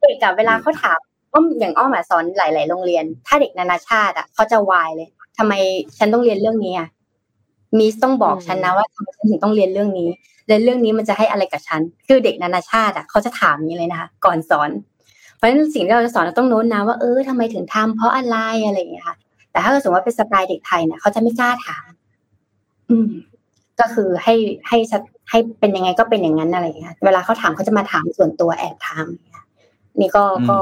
เด็กอะเวลาเขาถามอ้อมอย่างอ้อมอะสอนหลาย ๆ โรงเรียน ถ้าเด็กนานาชาติอะเขาจะวายเลย ทำไมฉันต้องเรียนเรื่องนี้อะมีสต้องบอกอืมฉันนะว่าทำไมฉันถึงต้องเรียนเรื่องนี้ และเรื่องนี้มันจะให้อะไรกับฉัน คือเด็กนานาชาติอะเขาจะถามอย่างนี้เลยนะคะก่อนสอน เพราะฉะนั้นสิ่งที่เราจะสอนเราต้องโน้นนะว่าเออทำไมถึงทำเพราะอะไรอะไรอย่างเงี้ยค่ะ แต่ถ้าเกิดสมมติว่าเป็นสไตล์เด็กไทยเนี่ยเขาจะไม่กล้าถาม อืม ก็คือให้ให้ชัดให้เป็นยังไงก็เป็นอย่างนั้นอะไรอย่างเงี้ยเวลาเขาถามเขาจะมาถามส่วนตัวแอบถามอย่างเงี้ยนี่ก็อืมก็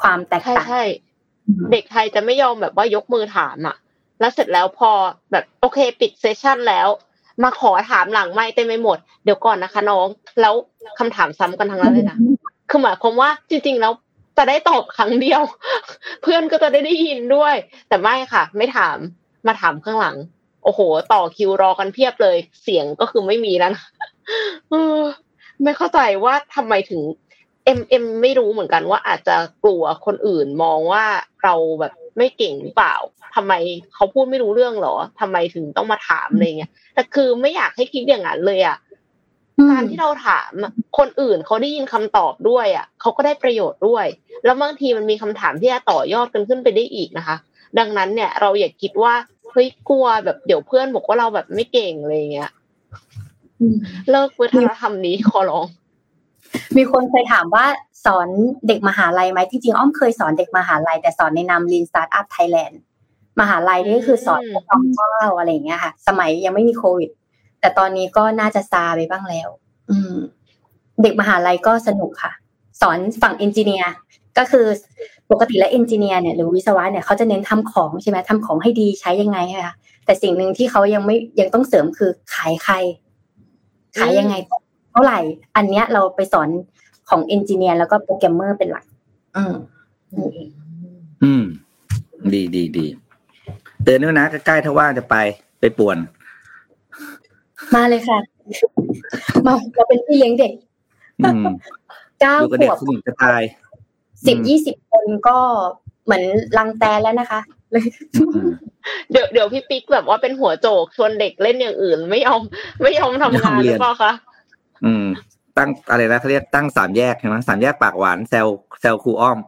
ความแตกใช่ต่างใช่ เด็กไทยจะไม่ยอมแบบว่ายกมือถามอะ แล้วเสร็จแล้วพอแบบโอเคปิดเซสชันแล้ว มาขอถามหลังไม่เต็มไปหมด เดี๋ยวก่อนนะคะน้อง แล้วคำถามซ้ำกันทั้งนั้นเลยนะคือหมายความว่าจริง ๆ แล้วจะได้ตอบครั้งเดียว เพื่อนก็จะได้ได้ยินด้วย แต่ไม่ค่ะ ไม่ถามมาถามข้างหลัง โอ้โห ต่อคิวรอกันเพียบเลย เสียงก็คือไม่มีแล้วนะไม่เข้าใจว่าทำไมถึง เอ็มเอ็มไม่รู้เหมือนกันว่าอาจจะกลัวคนอื่นมองว่าเราแบบไม่เก่งหรือเปล่าทำไมเขาพูดไม่รู้เรื่องหรอทำไมถึงต้องมาถามอะไรเงี้ยแต่คือไม่อยากให้คิดอย่างนั้นเลยอะการที่เราถามคนอื่นเขาได้ยินคำตอบด้วยอะเขาก็ได้ประโยชน์ด้วย แล้วบางทีมันมีคำถามที่จะต่อยอดกันขึ้นไปได้อีกนะคะ ดังนั้นเนี่ย เราอย่าคิดว่าเฮ้ยกลัวแบบเดี๋ยวเพื่อนบอกว่าเราแบบไม่เก่งอะไรเงี้ยเลิกวัฒนธรรมนี้ขอร้อง มีคนเคยถามว่าสอนเด็กมหาลัยไหมจริงๆอ้อมเคยสอนเด็กมหาลัย แต่สอนในนาม Lean Startup Thailand มหาลัยนี่คือสอนสองเจ้าอะไรอย่างเงี้ยค่ะ สมัยยังไม่มีโควิด แต่ตอนนี้ก็น่าจะซาไปบ้างแล้ว อืม เด็กมหาลัยก็สนุกค่ะ สอนฝั่ง engineer ก็คือปกติแล้ว engineer เนี่ยหรือวิศวะเนี่ยเขาจะเน้นทำของใช่ไหมทำของให้ดีใช้ยังไงค่ะแต่สิ่งหนึ่งที่เขายังไม่ยังต้องเสริมคือขายใคร ขายยังไง เท่าไหร่ อันเนี้ยเราไปสอนของ engineer แล้วก็โปรแกรมเมอร์เป็นหลัก อืมอืม ดีดีดีเตือนด้วยนะใกล้ๆถ้าว่างจะไปไปป่วน มาเลยค่ะ มาเราเป็นพี่เลี้ยงเด็กอืมเก้าอยู่กับขเด็กวบสนุกจะตายสิบอืมยี่สิบคนก็เหมือนลังแตนแล้วนะคะเลยอืมเดี๋ยวเดี๋ยวพี่ปิ๊กแบบว่าเป็นหัวโจกชวนเด็กเล่นอย่างอื่น ไม่ยอมไม่ยอมทำงานหรือเปล่าคะ อืม ตั้งอะไรนะเขาเรียกตั้งสามแยกใช่ไหมสามแยกปากหวานแซลแซลครูอ้อม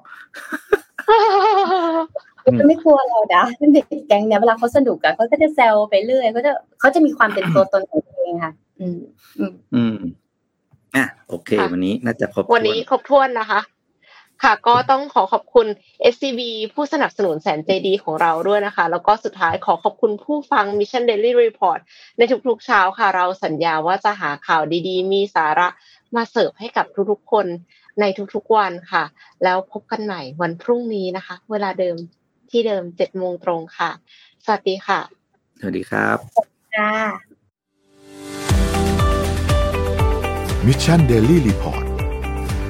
อืมไม่กลัวเรานะเด็กแก๊งเนี่ยเวลาเขาสนุกอะเขาก็จะแซวไปเรื่อยเขาจะเขาจะมีความเป็นตัวตนของตัวเองค่ะ อืม อืมอืมอะโอเคค่ะวันนี้น่าจะครบวันนี้ถ้ครบถ้วนนะคะ ค่ะ ก็ต้องขอขอบคุณ SCB ผู้สนับสนุนแสนใจดีของเราด้วยนะคะ แล้วก็สุดท้ายขอขอบคุณผู้ฟัง Mission Daily Report ในทุกๆเช้าค่ะ เราสัญญาว่าจะหาข่าวดีๆ มีสาระมาเสิร์ฟให้กับทุกๆคนในทุกๆวันค่ะ แล้วพบกันใหม่วันพรุ่งนี้นะคะ เวลาเดิมที่เดิมเจ็ดโมงตรงค่ะ สวัสดีค่ะ สวัสดีครับค่ะ Mission Daily Report